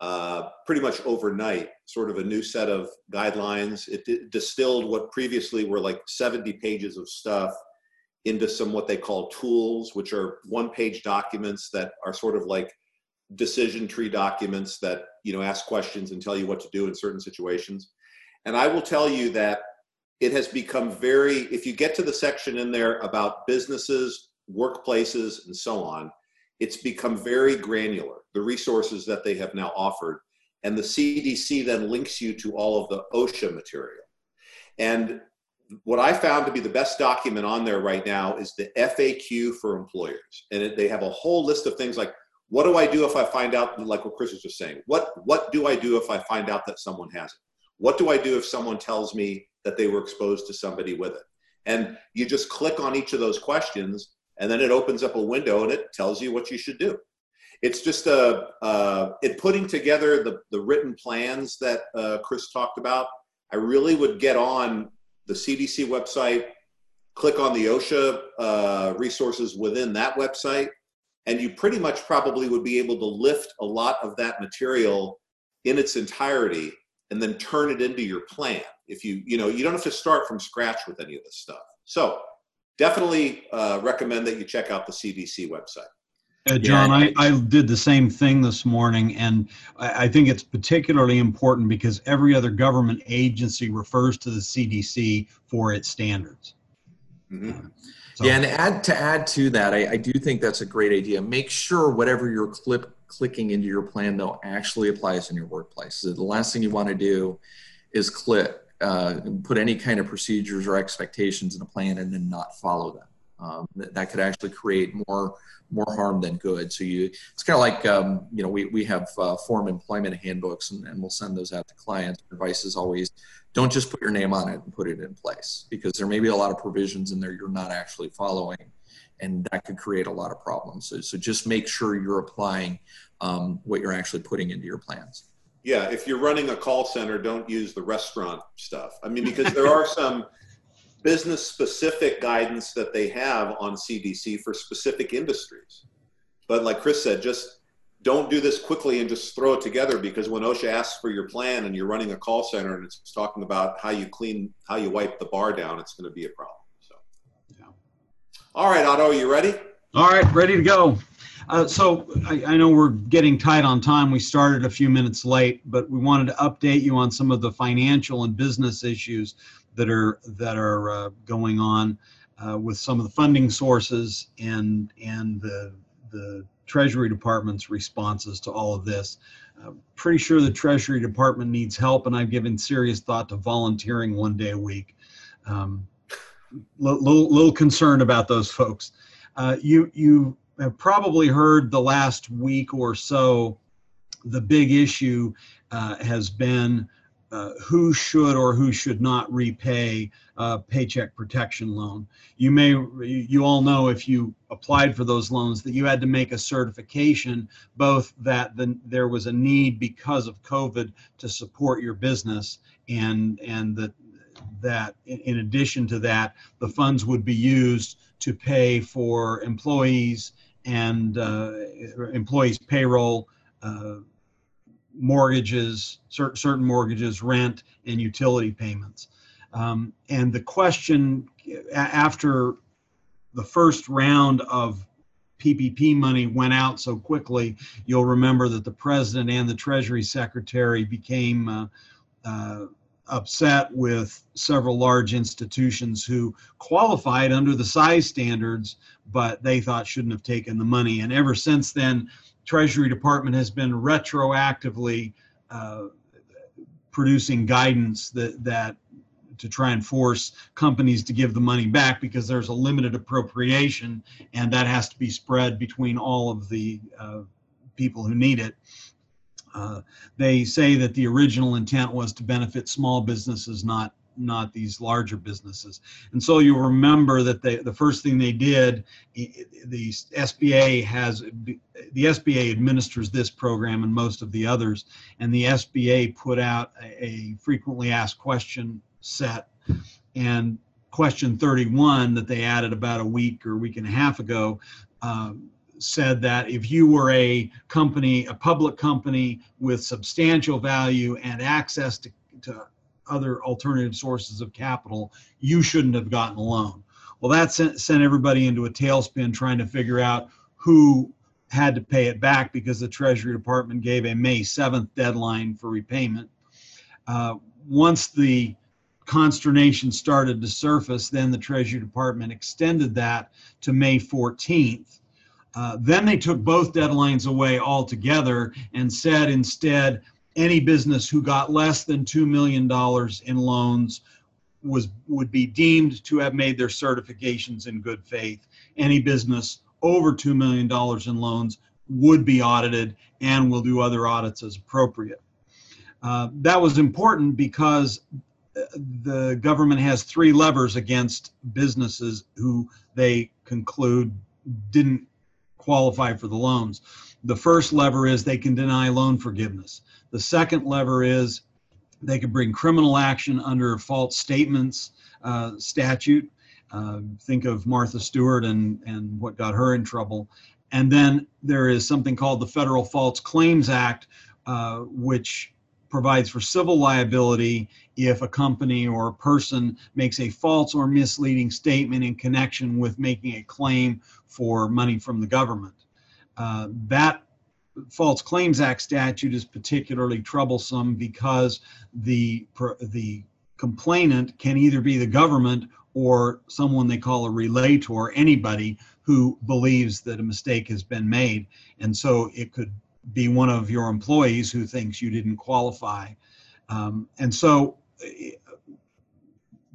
uh, pretty much overnight, sort of a new set of guidelines. It distilled what previously were like 70 pages of stuff into some what they call tools, which are one page documents that are sort of like decision tree documents that you know ask questions and tell you what to do in certain situations. And I will tell you that it has become very, if you get to the section in there about businesses, workplaces, and so on, it's become very granular, the resources that they have now offered. And the CDC then links you to all of the OSHA material. And what I found to be the best document on there right now is the FAQ for employers. And it, they have a whole list of things like, what do I do if I find out, like what Chris was just saying, what, what do I do if I find out that someone has it? What do I do if someone tells me that they were exposed to somebody with it? And you just click on each of those questions and then it opens up a window and it tells you what you should do. It's just a, uh, it putting together the, the written plans that uh, Chris talked about. I really would get on the CDC website, click on the OSHA uh, resources within that website, and you pretty much probably would be able to lift a lot of that material in its entirety and then turn it into your plan. If you, you know, you don't have to start from scratch with any of this stuff. So definitely uh, recommend that you check out the CDC website. Uh, John, I, I did the same thing this morning, and I, I think it's particularly important because every other government agency refers to the CDC for its standards. Mm-hmm. So. Yeah, and add to add to that, I, I, do think that's a great idea. Make sure whatever you're clip, clicking into your plan though actually applies in your workplace. So the last thing you want to do is click uh, put any kind of procedures or expectations in a plan and then not follow them. Um, that, that, could actually create more more harm than good. So you, it's kind of like um, you know we we have uh, form employment handbooks and, and we'll send those out to clients. Advice is always don't just put your name on it and put it in place because there may be a lot of provisions in there you're not actually following, and that could create a lot of problems. So, so just make sure you're applying um, what you're actually putting into your plans. Yeah, if you're running a call center, don't use the restaurant stuff. I mean, because there are some business specific guidance that they have on CDC for specific industries. But like Chris said, just don't do this quickly and just throw it together because when OSHA asks for your plan and you're running a call center and it's talking about how you clean, how you wipe the bar down, it's going to be a problem. So, yeah. All right, Otto, are you ready? All right, ready to go. Uh, so I, I, know we're getting tight on time. We started a few minutes late, but we wanted to update you on some of the financial and business issues that are that are uh, going on uh, with some of the funding sources and and the the Treasury Department's responses to all of this. I'm pretty sure the Treasury Department needs help, and I've given serious thought to volunteering one day a week. Um, little, little concerned about those folks. Uh, you you have probably heard the last week or so, the big issue uh, has been uh, who should or who should not repay a paycheck protection loan. You may, you all know if you applied for those loans that you had to make a certification, both that the, there was a need because of COVID to support your business and, and that, that in addition to that, the funds would be used to pay for employees and uh, employees' payroll, uh, mortgages, certain, certain mortgages, rent, and utility payments. Um, and the question after the first round of PPP money went out so quickly, you'll remember that the president and the Treasury Secretary became uh, uh, upset with several large institutions who qualified under the size standards, but they thought shouldn't have taken the money. And ever since then, Treasury Department has been retroactively uh, producing guidance that that to try and force companies to give the money back because there's a limited appropriation and that has to be spread between all of the uh, people who need it. Uh, they say that the original intent was to benefit small businesses, not not these larger businesses. And so you remember that they, the first thing they did, the SBA has, the SBA administers this program and most of the others, and the SBA put out a, a frequently asked question set. And question 31 that they added about a week or week and a half ago um, said that if you were a company, a public company with substantial value and access to, to other alternative sources of capital, you shouldn't have gotten a loan. Well, that sent, sent everybody into a tailspin trying to figure out who had to pay it back because the Treasury Department gave a May 7th deadline for repayment. Uh, once the consternation started to surface, then the Treasury Department extended that to May 14th. Uh, then they took both deadlines away altogether and said instead, any business who got less than $2 million in loans was would be deemed to have made their certifications in good faith. Any business over $2 million in loans would be audited and will do other audits as appropriate. Uh, that was important because uh, the government has three levers against businesses who they conclude didn't qualify for the loans. The first lever is they can deny loan forgiveness. The second lever is they can bring criminal action under false statements uh, statute. Uh, think of Martha Stewart and, and what got her in trouble. And then there is something called the Federal False Claims Act, uh, which provides for civil liability if a company or a person makes a false or misleading statement in connection with making a claim for money from the government. Uh, that False Claims Act statute is particularly troublesome because the the complainant can either be the government or someone they call a relator, anybody who believes that a mistake has been made, and so it could be one of your employees who thinks you didn't qualify, um, and so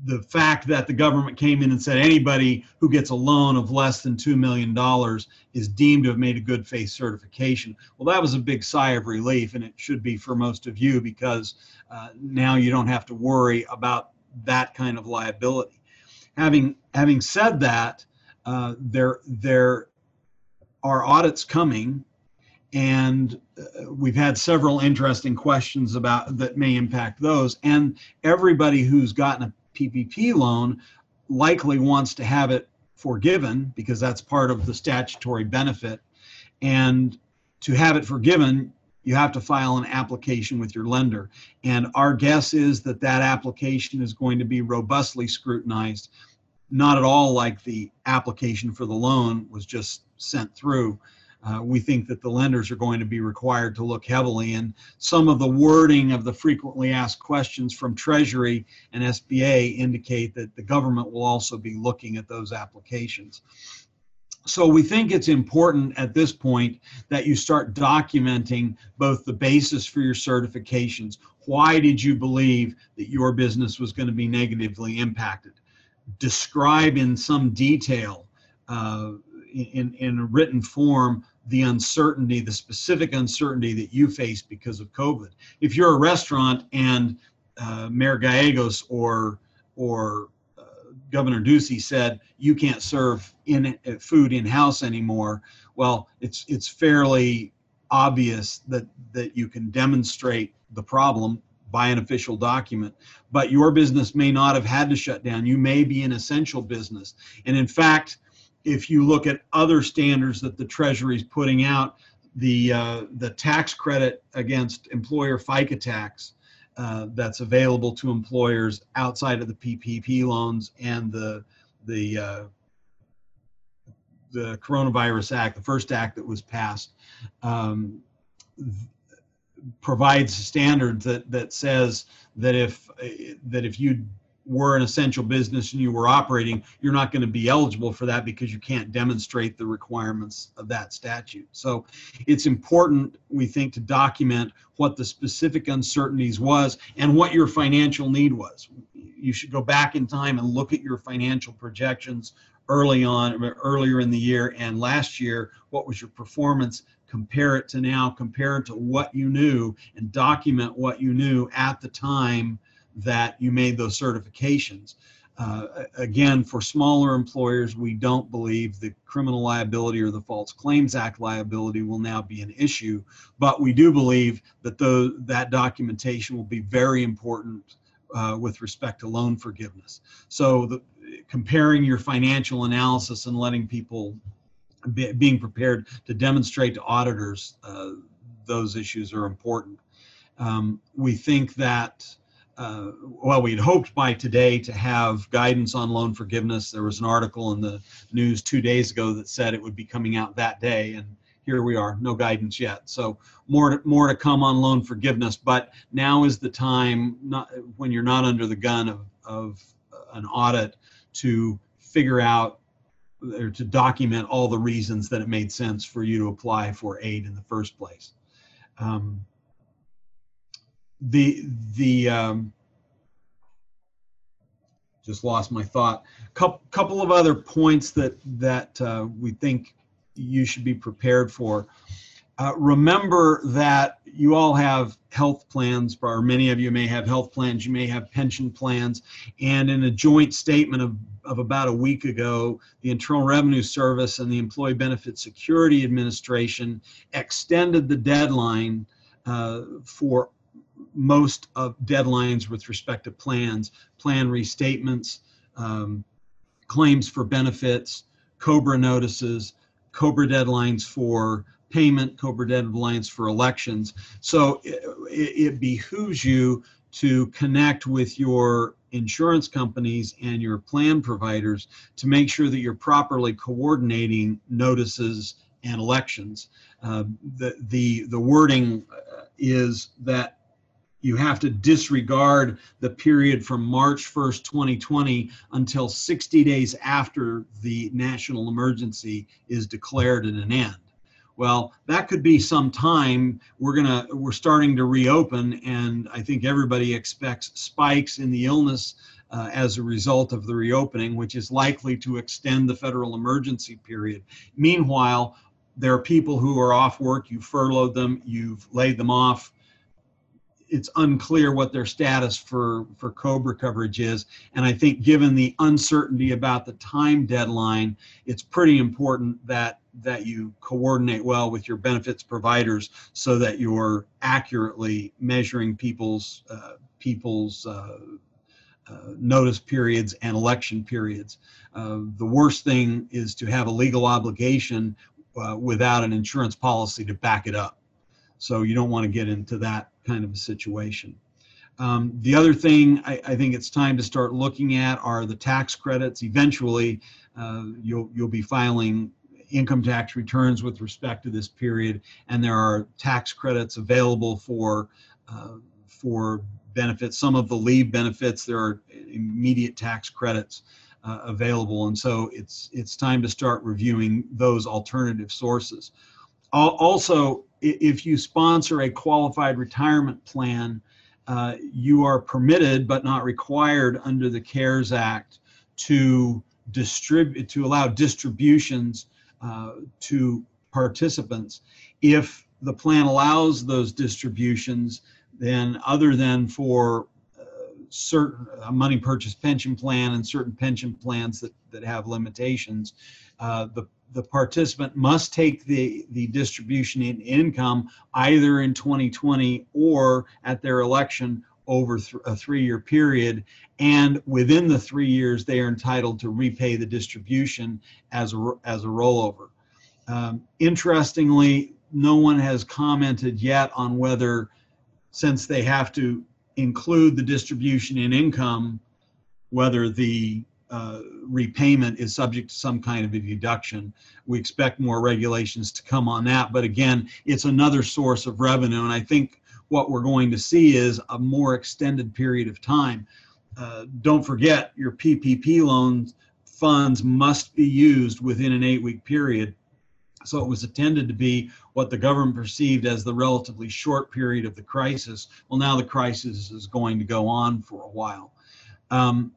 the fact that the government came in and said anybody who gets a loan of less than $2 million is deemed to have made a good faith certification. Well, that was a big sigh of relief, and it should be for most of you because uh, now you don't have to worry about that kind of liability. Having, having said that, uh, there, there are audits coming and uh, we've had several interesting questions about that may impact those and everybody who's gotten a PPP loan likely wants to have it forgiven because that's part of the statutory benefit. And to have it forgiven, you have to file an application with your lender. And our guess is that that application is going to be robustly scrutinized, not at all like the application for the loan was just sent through uh, we think that the lenders are going to be required to look heavily. And some of the wording of the frequently asked questions from Treasury and SBA indicate that the government will also be looking at those applications. So we think it's important at this point that you start documenting both the basis for your certifications. Why did you believe that your business was going to be negatively impacted? Describe in some detail uh, in, in written form the uncertainty, the specific uncertainty that you face because of COVID. If you're a restaurant and uh, Mayor Gallegos or or uh, Governor Ducey said you can't serve in uh, food in house anymore, well, it's it's fairly obvious that that you can demonstrate the problem by an official document. But your business may not have had to shut down. You may be an essential business. And in fact if you look at other standards that the Treasury is putting out, the uh, the tax credit against employer FICA tax uh, that's available to employers outside of the PPP loans and the the uh, the Coronavirus Act, the first act that was passed, um, provides a standard that that says that if that if you were an essential business and you were operating, you're not going to be eligible for that because you can't demonstrate the requirements of that statute. So it's important, we think, to document what the specific uncertainties was and what your financial need was. You should go back in time and look at your financial projections early on, earlier in the year and last year. What was your performance? Compare it to now, compare it to what you knew, and document what you knew at the time that you made those certifications. Uh, again, for smaller employers, we don't believe the criminal liability or the False Claims Act liability will now be an issue, but we do believe that the, that documentation will be very important uh, with respect to loan forgiveness. So the, comparing your financial analysis and letting people be, being prepared to demonstrate to auditors uh, those issues are important. Um, we think that uh, well, we'd hoped by today to have guidance on loan forgiveness. There was an article in the news two days ago that said it would be coming out that day, and here we are, no guidance yet. So more to, more to come on loan forgiveness, but now is the time, not when you're not under the gun of, of an audit, to figure out or to document all the reasons that it made sense for you to apply for aid in the first place. Um, the the um, just lost my thought. Couple couple of other points that that uh, we think you should be prepared for. Uh, remember that you all have health plans, or many of you may have health plans, you may have pension plans, and in a joint statement of, of about a week ago, the Internal Revenue Service and the Employee Benefit Security Administration extended the deadline uh, for most of deadlines with respect to plans, plan restatements, um, claims for benefits, COBRA notices, COBRA deadlines for payment, COBRA deadlines for elections. So it, it behooves you to connect with your insurance companies and your plan providers to make sure that you're properly coordinating notices and elections. Uh, the, the, the wording is that you have to disregard the period from March 1st, 2020 until 60 days after the national emergency is declared at an end. Well, that could be some time. We're gonna we're starting to reopen, and I think everybody expects spikes in the illness uh, as a result of the reopening, which is likely to extend the federal emergency period. Meanwhile, there are people who are off work, you furloughed them, you've laid them off. It's unclear what their status for, for COBRA coverage is. And I think given the uncertainty about the time deadline, it's pretty important that, that you coordinate well with your benefits providers so that you're accurately measuring people's, uh, people's uh, uh, notice periods and election periods. Uh, the worst thing is to have a legal obligation uh, without an insurance policy to back it up. So you don't want to get into that kind of a situation. Um, the other thing I, I, think it's time to start looking at are the tax credits. Eventually, uh, you'll you'll be filing income tax returns with respect to this period, and there are tax credits available for uh, for benefits. Some of the leave benefits there are immediate tax credits uh, available, and so it's it's time to start reviewing those alternative sources. Also, if you sponsor a qualified retirement plan, uh, you are permitted but not required under the CARES Act to distribute to allow distributions uh, to participants. If the plan allows those distributions, then other than for uh, certain money purchase pension plan and certain pension plans that, that have limitations, uh, the the participant must take the, the distribution in income either in 2020 or at their election over th- a three year period. And within the three years, they are entitled to repay the distribution as a, as a rollover. Um, interestingly, no one has commented yet on whether, since they have to include the distribution in income, whether the uh, repayment is subject to some kind of a deduction. We expect more regulations to come on that, but again, it's another source of revenue. And I think what we're going to see is a more extended period of time. Uh, don't forget, your PPP loans funds must be used within an eight week period. So it was intended to be what the government perceived as the relatively short period of the crisis. Well, now the crisis is going to go on for a while. Um,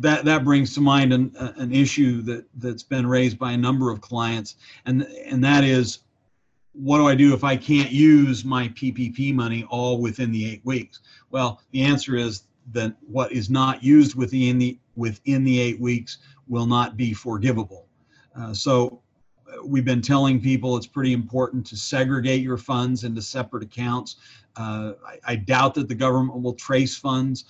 that that brings to mind an, an issue that that's been raised by a number of clients and and that is what do I do if I can't use my PPP money all within the eight weeks? Well, the answer is that what is not used within the within the eight weeks will not be forgivable. Uh, so uh, we've been telling people it's pretty important to segregate your funds into separate accounts. Uh, I, I, doubt that the government will trace funds,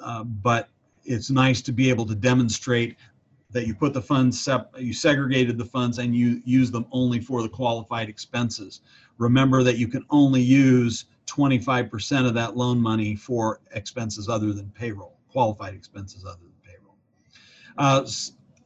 uh, but it's nice to be able to demonstrate that you put the funds, sep- you segregated the funds and you use them only for the qualified expenses. Remember that you can only use 25% of that loan money for expenses other than payroll, qualified expenses other than payroll. Uh,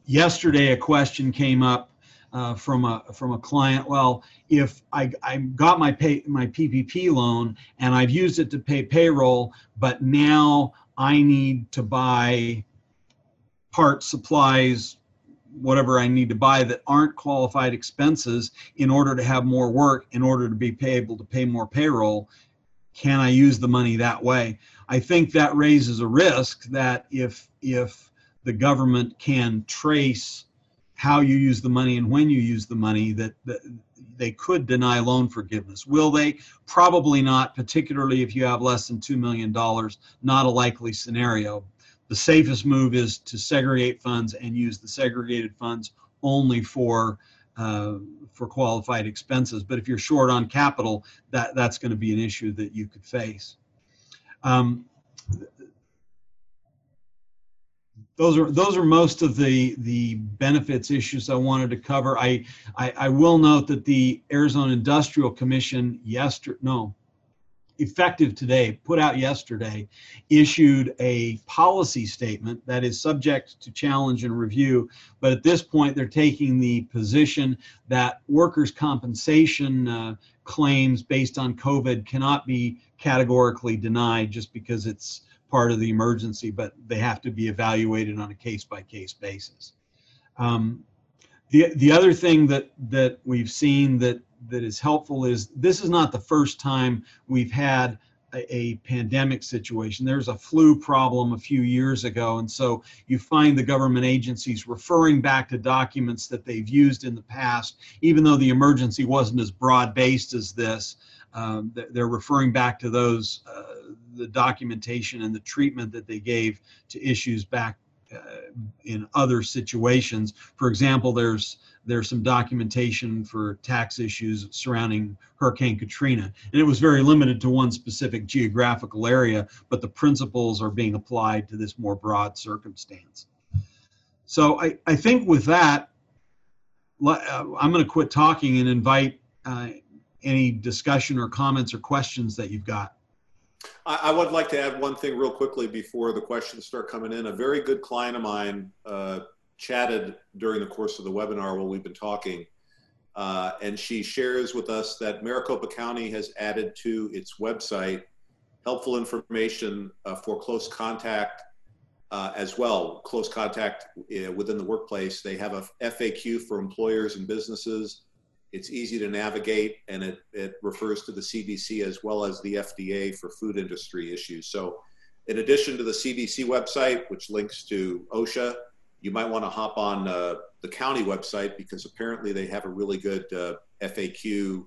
yesterday, a question came up uh, from a from a client. Well, if I, I got my pay my PPP loan and I've used it to pay payroll, but now I need to buy parts, supplies, whatever I need to buy that aren't qualified expenses in order to have more work, in order to be able to pay more payroll. Can I use the money that way? I think that raises a risk that if if the government can trace how you use the money and when you use the money, that, that they could deny loan forgiveness. Will they? Probably not, particularly if you have less than $2 million. Not a likely scenario. The safest move is to segregate funds and use the segregated funds only for uh, for qualified expenses. But if you're short on capital, that, that's going to be an issue that you could face. Um, those are those are most of the the benefits issues I wanted to cover. I I, I will note that the Arizona Industrial Commission yesterday no effective today put out yesterday issued a policy statement that is subject to challenge and review but at this point they're taking the position that workers compensation uh, claims based on covid cannot be categorically denied just because it's part of the emergency, but they have to be evaluated on a case by case basis. Um, the the other thing that that we've seen that that is helpful is this is not the first time we've had a, a pandemic situation. There's a flu problem a few years ago, and so you find the government agencies referring back to documents that they've used in the past, even though the emergency wasn't as broad based as this. Um, they're referring back to those, uh, the documentation and the treatment that they gave to issues back uh, in other situations. For example, there's there's some documentation for tax issues surrounding Hurricane Katrina, and it was very limited to one specific geographical area, but the principles are being applied to this more broad circumstance. So I, I think with that, uh, I'm going to quit talking and invite uh, any discussion or comments or questions that you've got. I, I would like to add one thing real quickly before the questions start coming in. A very good client of mine uh, chatted during the course of the webinar while we've been talking. Uh, and she shares with us that Maricopa County has added to its website helpful information uh, for close contact uh, as well. Close contact uh, within the workplace. They have a FAQ for employers and businesses. It's easy to navigate and it, it refers to the CDC as well as the FDA for food industry issues. So, in addition to the CDC website, which links to OSHA, you might want to hop on uh, the county website because apparently they have a really good uh, FAQ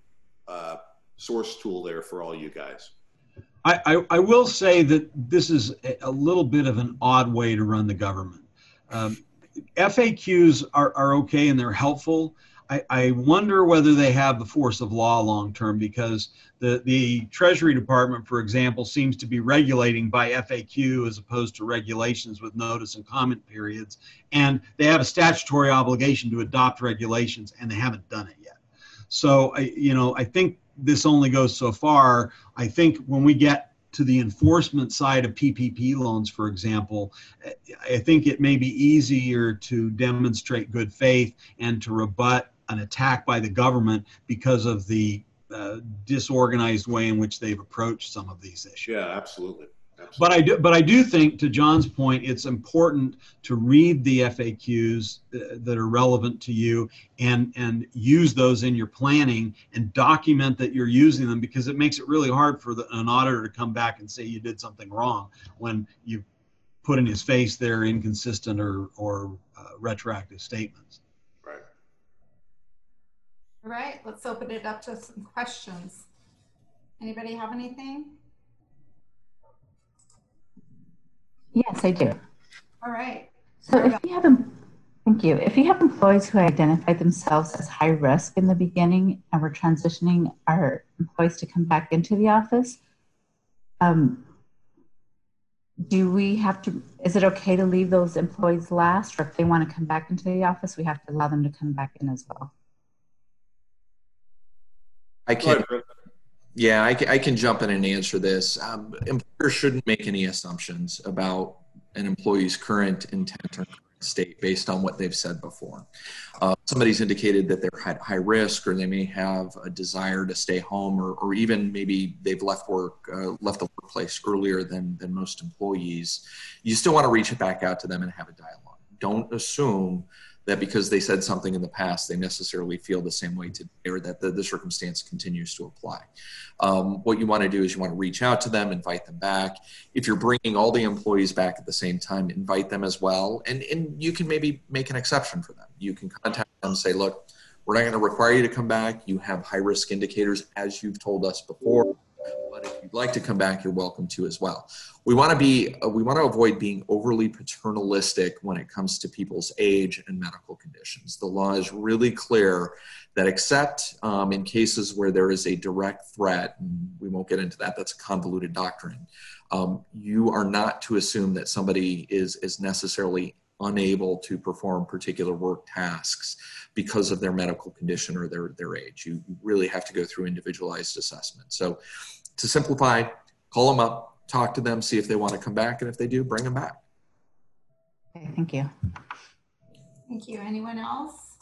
uh, source tool there for all you guys. I, I, I will say that this is a- little bit of an odd way to run the government. Um, FAQs are, are okay and they're helpful. I, wonder whether they have the force of law long term because the, the Treasury Department, for example, seems to be regulating by FAQ as opposed to regulations with notice and comment periods. And they have a statutory obligation to adopt regulations and they haven't done it yet. So, I, you know, I think this only goes so far. I think when we get to the enforcement side of PPP loans, for example, I think it may be easier to demonstrate good faith and to rebut an attack by the government because of the uh, disorganized way in which they've approached some of these issues. Yeah, absolutely. absolutely. But I do, but I do think, to John's point, it's important to read the FAQs uh, that are relevant to you and and use those in your planning and document that you're using them because it makes it really hard for the, an auditor to come back and say you did something wrong when you put in his face their inconsistent or or uh, retroactive statements. All right, let's open it up to some questions. Anybody have anything? Yes, I do. All right. So if you have, thank you. If you have employees who identify themselves as high risk in the beginning and we're transitioning our employees to come back into the office, um, do we have to, is it okay to leave those employees last? Or if they want to come back into the office, we have to allow them to come back in as well? I can, yeah, I can, I can jump in and answer this. Um, employers shouldn't make any assumptions about an employee's current intent or current state based on what they've said before. Uh, somebody's indicated that they're at high risk or they may have a desire to stay home or, or even maybe they've left work, uh, left the workplace earlier than, than most employees. You still want to reach it back out to them and have a dialogue. Don't assume that because they said something in the past, they necessarily feel the same way today or that the, the circumstance continues to apply. Um, what you want to do is you want to reach out to them, invite them back. If you're bringing all the employees back at the same time, invite them as well. And, and you can maybe make an exception for them. You can contact them and say, look, we're not going to require you to come back. You have high risk indicators, as you've told us before. But if you'd like to come back, you're welcome to as well. We want to be, uh, we want to avoid being overly paternalistic when it comes to people's age and medical conditions. The law is really clear that except um, in cases where there is a direct threat, and we won't get into that, that's a convoluted doctrine, um, you are not to assume that somebody is, is necessarily unable to perform particular work tasks because of their medical condition or their, their age. You really have to go through individualized assessment. So to simplify, call them up, talk to them, see if they want to come back, and if they do, bring them back. Okay, thank you. Thank you. Anyone else?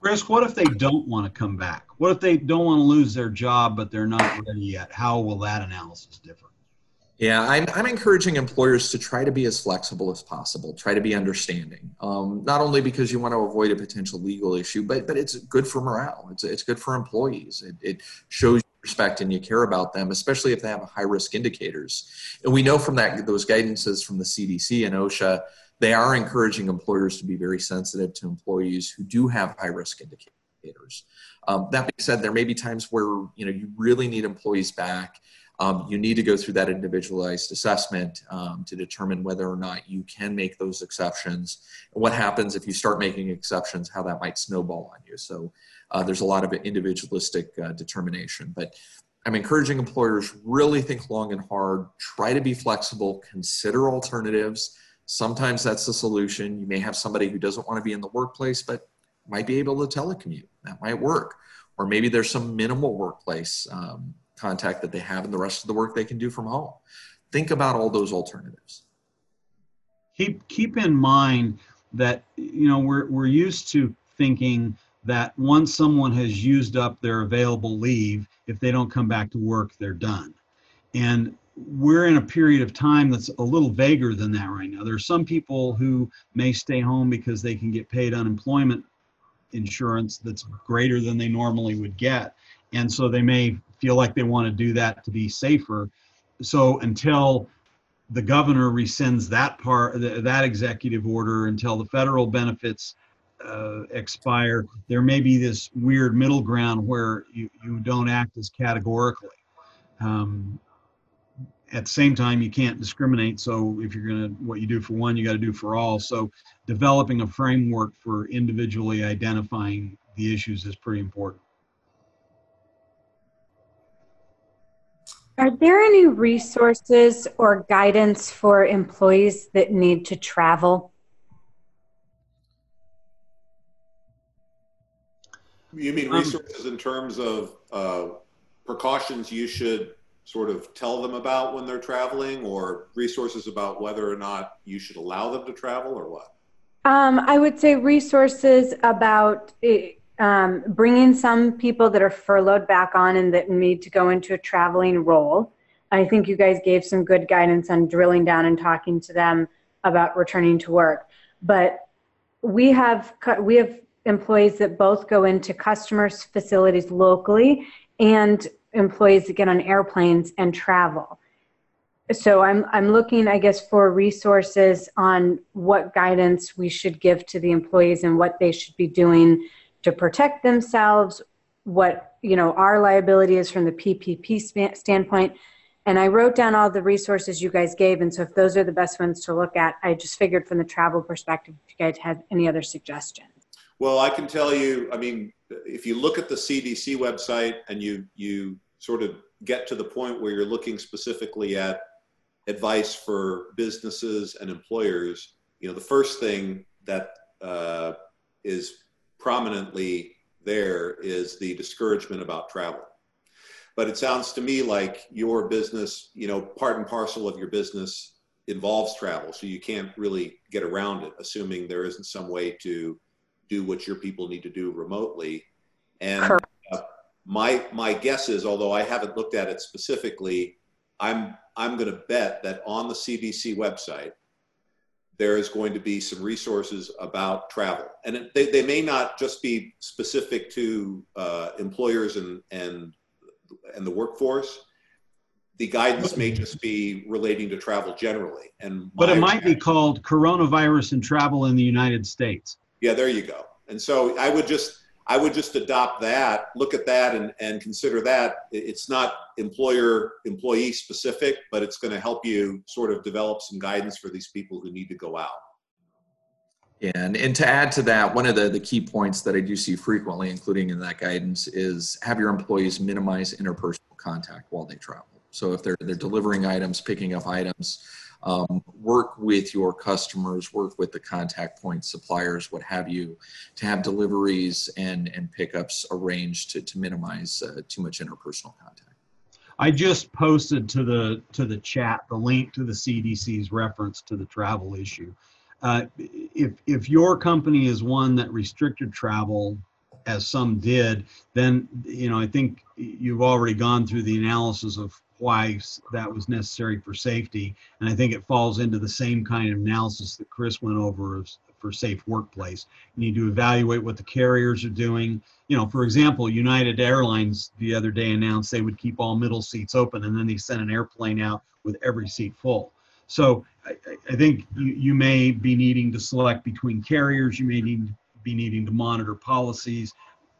Chris, what if they don't want to come back? What if they don't want to lose their job, but they're not ready yet? How will that analysis differ? Yeah, I'm, I'm encouraging employers to try to be as flexible as possible, try to be understanding. Um, not only because you want to avoid a potential legal issue, but, but it's good for morale. It's, it's good for employees. It, it shows respect and you care about them, especially if they have high risk indicators. And we know from that those guidances from the CDC and OSHA, they are encouraging employers to be very sensitive to employees who do have high risk indicators. Um, that being said, there may be times where you know you really need employees back. Um, you need to go through that individualized assessment um, to determine whether or not you can make those exceptions. And what happens if you start making exceptions, how that might snowball on you. So uh, there's a lot of individualistic uh, determination. But I'm encouraging employers really think long and hard, try to be flexible, consider alternatives. Sometimes that's the solution. You may have somebody who doesn't want to be in the workplace, but might be able to telecommute. That might work. Or maybe there's some minimal workplace um, contact that they have, and the rest of the work they can do from home. Think about all those alternatives. Keep keep in mind that you know we're we're used to thinking that once someone has used up their available leave, if they don't come back to work, they're done. And we're in a period of time that's a little vaguer than that right now. There are some people who may stay home because they can get paid unemployment insurance that's greater than they normally would get. And so they may feel like they want to do that to be safer. So until the governor rescinds that part, that executive order, until the federal benefits uh, expire, there may be this weird middle ground where you, you don't act as categorically. Um, at the same time, you can't discriminate. So if you're going to, what you do for one, you got to do for all. So developing a framework for individually identifying the issues is pretty important. Are there any resources or guidance for employees that need to travel? You mean Um, resources in terms of uh, precautions you should sort of tell them about when they're traveling, or resources about whether or not you should allow them to travel, or what? Um, I would say resources about eh, um, bringing some people that are furloughed back on and that need to go into a traveling role. I think you guys gave some good guidance on drilling down and talking to them about returning to work. But we have cut we have employees that both go into customers' facilities locally and employees that get on airplanes and travel. So I'm I'm looking, I guess, for resources on what guidance we should give to the employees and what they should be doing to protect themselves, what you know our liability is from the PPP standpoint. And I wrote down all the resources you guys gave, and so if those are the best ones to look at, I just figured from the travel perspective, if you guys had any other suggestions. Well, I can tell you, I mean, if you look at the CDC website and you you sort of get to the point where you're looking specifically at advice for businesses and employers, you know, the first thing that uh, is prominently there is the discouragement about travel. But it sounds to me like your business, you know, part and parcel of your business involves travel, so you can't really get around it, assuming there isn't some way to do what your people need to do remotely. And uh, my my guess is, although I haven't looked at it specifically, I'm I'm going to bet that on the CDC website there is going to be some resources about travel, and it, they they may not just be specific to uh, employers and and and the workforce. The guidance may just be relating to travel generally, and But it might be called coronavirus and travel in the United States. Yeah, there you go. And so I would just I would just adopt that, look at that, and and consider that it's not employer employee specific, but it's going to help you sort of develop some guidance for these people who need to go out. yeah, And, and to add to that, one of the, the key points that I do see frequently, including in that guidance, is have your employees minimize interpersonal contact while they travel. So if they're, they're delivering items, picking up items, um, work with your customers, work with the contact point suppliers, what have you, to have deliveries and, and pickups arranged to, to minimize uh, too much interpersonal contact. I just posted to the to the chat the link to the CDC's reference to the travel issue. Uh, if if your company is one that restricted travel, as some did, then you know I think you've already gone through the analysis of why that was necessary for safety, and I think it falls into the same kind of analysis that Chris went over for safe workplace. You need to evaluate what the carriers are doing. You know, for example, United Airlines the other day announced they would keep all middle seats open, and then they sent an airplane out with every seat full. So I, I think you, you may be needing to select between carriers. You may need be needing to monitor policies,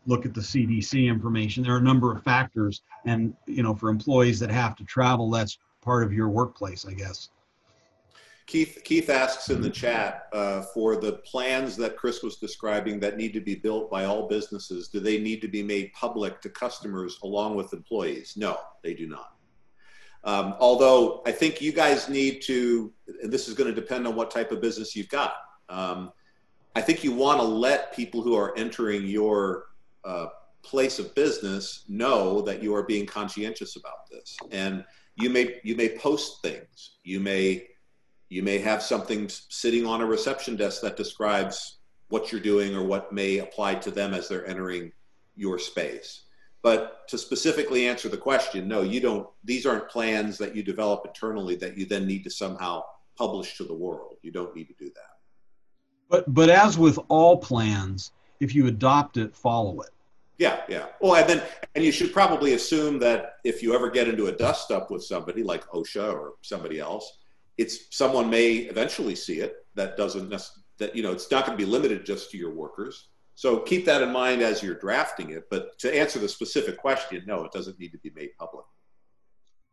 look at the CDC information. There are a number of factors, and you know, for employees that have to travel, that's part of your workplace, I guess. Keith, Keith asks in the chat uh, for the plans that Chris was describing that need to be built by all businesses. Do they need to be made public to customers along with employees? No, they do not. Um, although I think you guys need to, and this is going to depend on what type of business you've got. Um, I think you want to let people who are entering your uh, place of business know that you are being conscientious about this, and you may you may post things. You may you may have something sitting on a reception desk that describes what you're doing or what may apply to them as they're entering your space. But to specifically answer the question, no, you don't, these aren't plans that you develop internally that you then need to somehow publish to the world. You don't need to do that. But but as with all plans, if you adopt it, follow it. Yeah, yeah. Well, and then and you should probably assume that if you ever get into a dust up with somebody like OSHA or somebody else, it's someone may eventually see it that doesn't that you know it's not going to be limited just to your workers so keep that in mind as you're drafting it. But to answer the specific question, no, it doesn't need to be made public.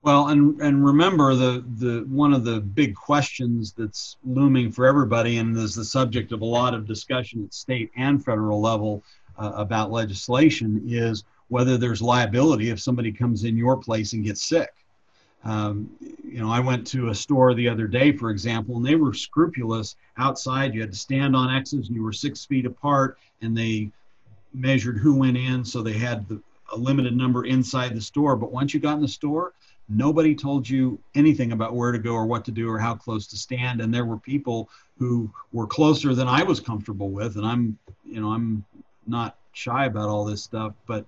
Well, and and remember the the one of the big questions that's looming for everybody, and is the subject of a lot of discussion at state and federal level uh, about legislation, is whether there's liability if somebody comes in your place and gets sick. Um, you know, I went to a store the other day, for example, and they were scrupulous outside. You had to stand on X's and you were six feet apart, and they measured who went in, so they had the, a limited number inside the store. But once you got in the store, nobody told you anything about where to go or what to do or how close to stand. And there were people who were closer than I was comfortable with. And I'm, you know, I'm not shy about all this stuff, but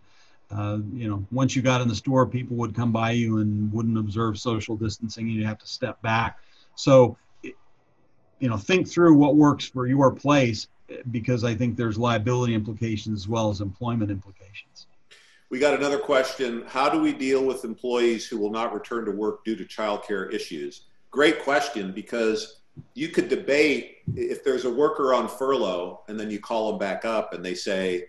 uh, you know, once you got in the store, people would come by you and wouldn't observe social distancing. You'd have to step back. So, you know, think through what works for your place because I think there's liability implications as well as employment implications. We got another question. How do we deal with employees who will not return to work due to childcare issues? Great question because you could debate if there's a worker on furlough and then you call them back up and they say,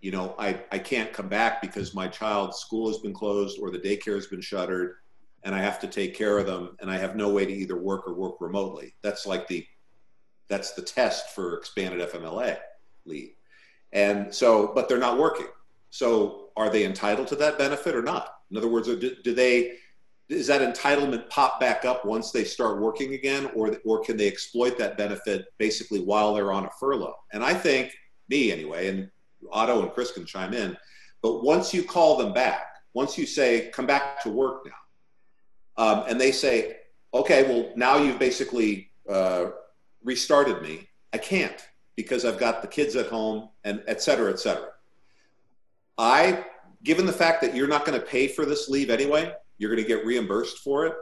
you know, I, I can't come back because my child's school has been closed or the daycare has been shuttered and I have to take care of them and I have no way to either work or work remotely. That's like the that's the test for expanded FMLA leave. And so, but they're not working. So are they entitled to that benefit or not? In other words, do, do they is that entitlement pop back up once they start working again or or can they exploit that benefit basically while they're on a furlough? And I think me anyway, and Otto and Chris can chime in. But once you call them back, once you say, come back to work now, um, and they say, okay, well, now you've basically uh, restarted me. I can't because I've got the kids at home and et cetera, et cetera. I, given the fact that you're not going to pay for this leave anyway, you're going to get reimbursed for it.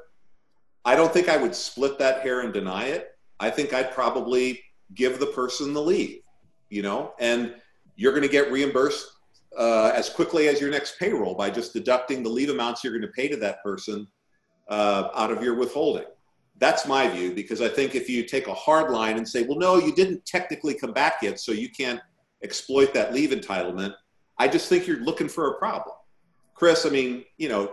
I don't think I would split that hair and deny it. I think I'd probably give the person the leave, you know, and you're going to get reimbursed uh, as quickly as your next payroll by just deducting the leave amounts you're going to pay to that person uh, out of your withholding. That's my view because I think if you take a hard line and say, well, no, you didn't technically come back yet, so you can't exploit that leave entitlement, I just think you're looking for a problem. Chris, I mean, you know,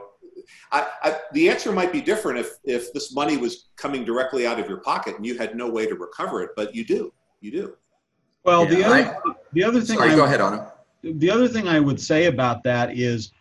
I, I, the answer might be different if, if this money was coming directly out of your pocket and you had no way to recover it, but you do. You do. Well, yeah, the other I, the other thing. Sorry, I, go ahead, Anna. The other thing I would say about that is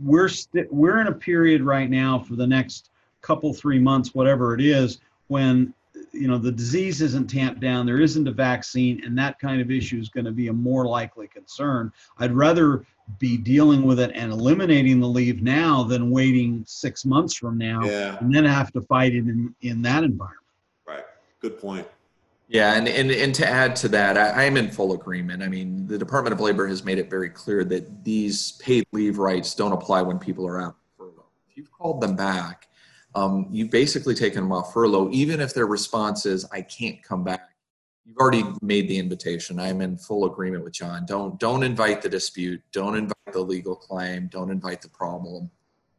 we're we st- we're in a period right now for the next couple three months, whatever it is, when you know the disease isn't tamped down, there isn't a vaccine, and that kind of issue is going to be a more likely concern. I'd rather be dealing with it and eliminating the leave now than waiting six months from now yeah. and then have to fight it in in that environment. Right. Good point. Yeah, and, and, and to add to that, I, am in full agreement. I mean, the Department of Labor has made it very clear that these paid leave rights don't apply when people are out furlough. If you've called them back, um, you've basically taken them off furlough, even if their response is, I can't come back. you've already made the invitation. I'm in full agreement with John. Don't don't invite the dispute. Don't invite the legal claim. Don't invite the problem.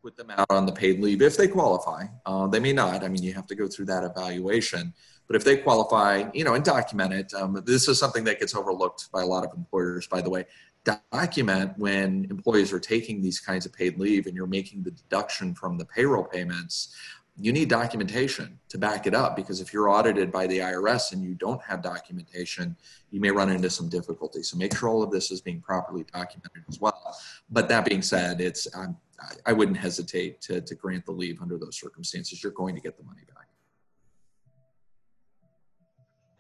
Put them out on the paid leave if they qualify. Uh, they may not. I mean, you have to go through that evaluation. But if they qualify, you know, and document it. Um, this is something that gets overlooked by a lot of employers, by the way. Document when employees are taking these kinds of paid leave and you're making the deduction from the payroll payments you need documentation to back it up because if you're audited by the IRS and you don't have documentation, you may run into some difficulty. So make sure all of this is being properly documented as well. But that being said, it's um, I wouldn't hesitate to, to grant the leave under those circumstances. You're going to get the money back.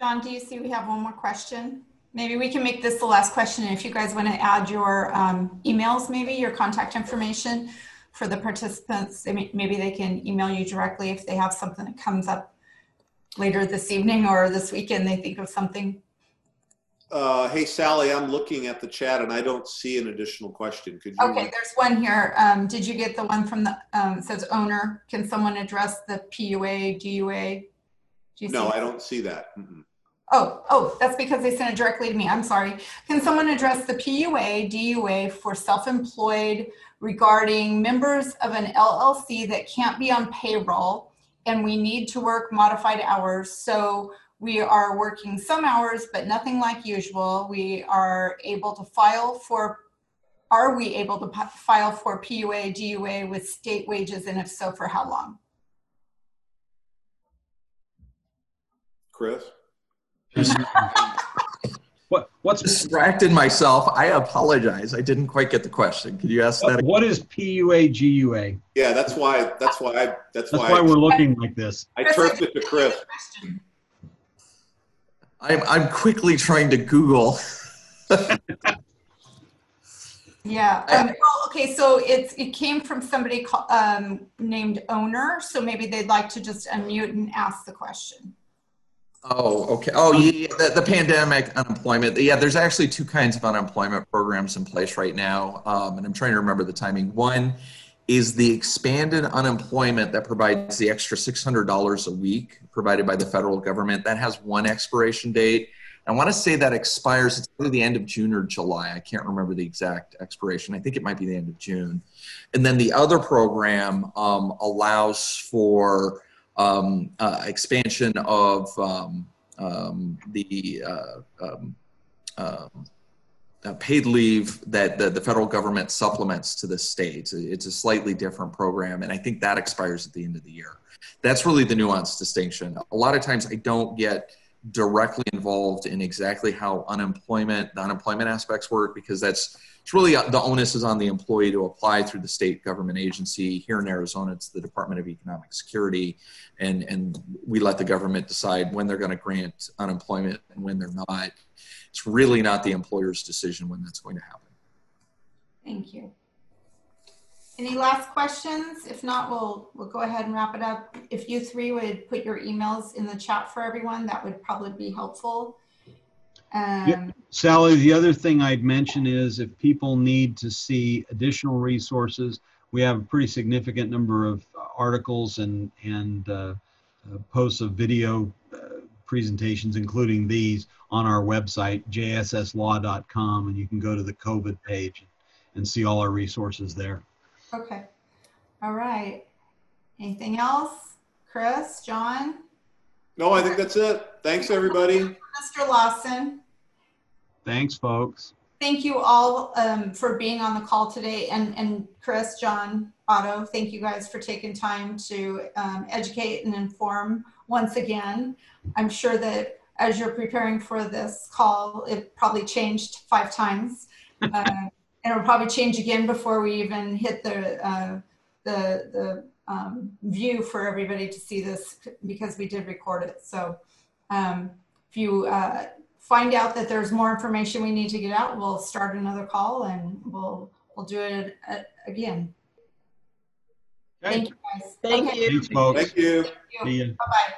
John, do you see we have one more question? Maybe we can make this the last question. If you guys want to add your um, emails, maybe your contact information for the participants. Maybe they can email you directly if they have something that comes up later this evening or this weekend. They think of something. Uh, hey, Sally, I'm looking at the chat and I don't see an additional question. Could you? Okay, there's one here. Um, did you get the one from the, um, says owner? Can someone address the PUA, DUA? No, I don't see that. Mm-mm. Oh, oh, that's because they sent it directly to me. I'm sorry. Can someone address the PUA, DUA for self-employed regarding members of an LLC that can't be on payroll and we need to work modified hours? So we are working some hours, but nothing like usual. We are able to file for, are we able to file for PUA, DUA with state wages? And if so, for how long? Chris? What, what's, Distracted myself. I apologize. I didn't quite get the question. Could you ask that? again? what is PUA, GUA? Yeah, that's why, that's why I, that's That's why why we're looking like this. I turfed it to Chris. I'm, I'm quickly trying to Google. Yeah. Um, well, okay. So it's it came from somebody call, um, named owner. So maybe they'd like to just unmute and ask the question. Oh, okay. Oh, yeah, the, the pandemic unemployment. Yeah, there's actually two kinds of unemployment programs in place right now. Um, and I'm trying to remember the timing. One is the expanded unemployment that provides the extra $600 a week provided by the federal government. That has one expiration date. I want to say that expires, it's the end of June or July. I can't remember the exact expiration. I think it might be the end of June. And then the other program um, allows for um, uh, expansion of um, um, the uh, um, uh, paid leave that the, the federal government supplements to the states. It's a slightly different program, and I think that expires at the end of the year. That's really the nuanced distinction. A lot of times I don't get directly involved in exactly how unemployment, the unemployment aspects work, because that's it's really uh, the onus is on the employee to apply through the state government agency. Here in Arizona, it's the Department of Economic Security, and and we let the government decide when they're going to grant unemployment and when they're not. It's really not the employer's decision when that's going to happen. Thank you. Any last questions? If not, we'll we'll go ahead and wrap it up. If you three would put your emails in the chat for everyone, that would probably be helpful. Um, Sally, the other thing I'd mention is if people need to see additional resources, we have a pretty significant number of articles and, and uh, uh, posts of video uh, presentations, including these, on our website, jsslaw.com, and you can go to the COVID page and see all our resources there. Okay. All right. Anything else? Chris, John, No, I think that's it. Thanks, everybody. Mr. Lawson? Thanks, folks. Thank you all um, for being on the call today. And, and Chris, John, Otto, thank you guys for taking time to um, educate and inform once again. I'm sure that as you're preparing for this call, it probably changed five times. Uh, and it'll probably change again before we even hit the, uh, the, the um, view for everybody to see this because we did record it. So um, if you uh, find out that there's more information we need to get out, we'll start another call and we'll we'll do it uh, again. Okay. Thank you guys. Thank Okay. you. Thanks, folks. Thank you. Thank you. Bye bye.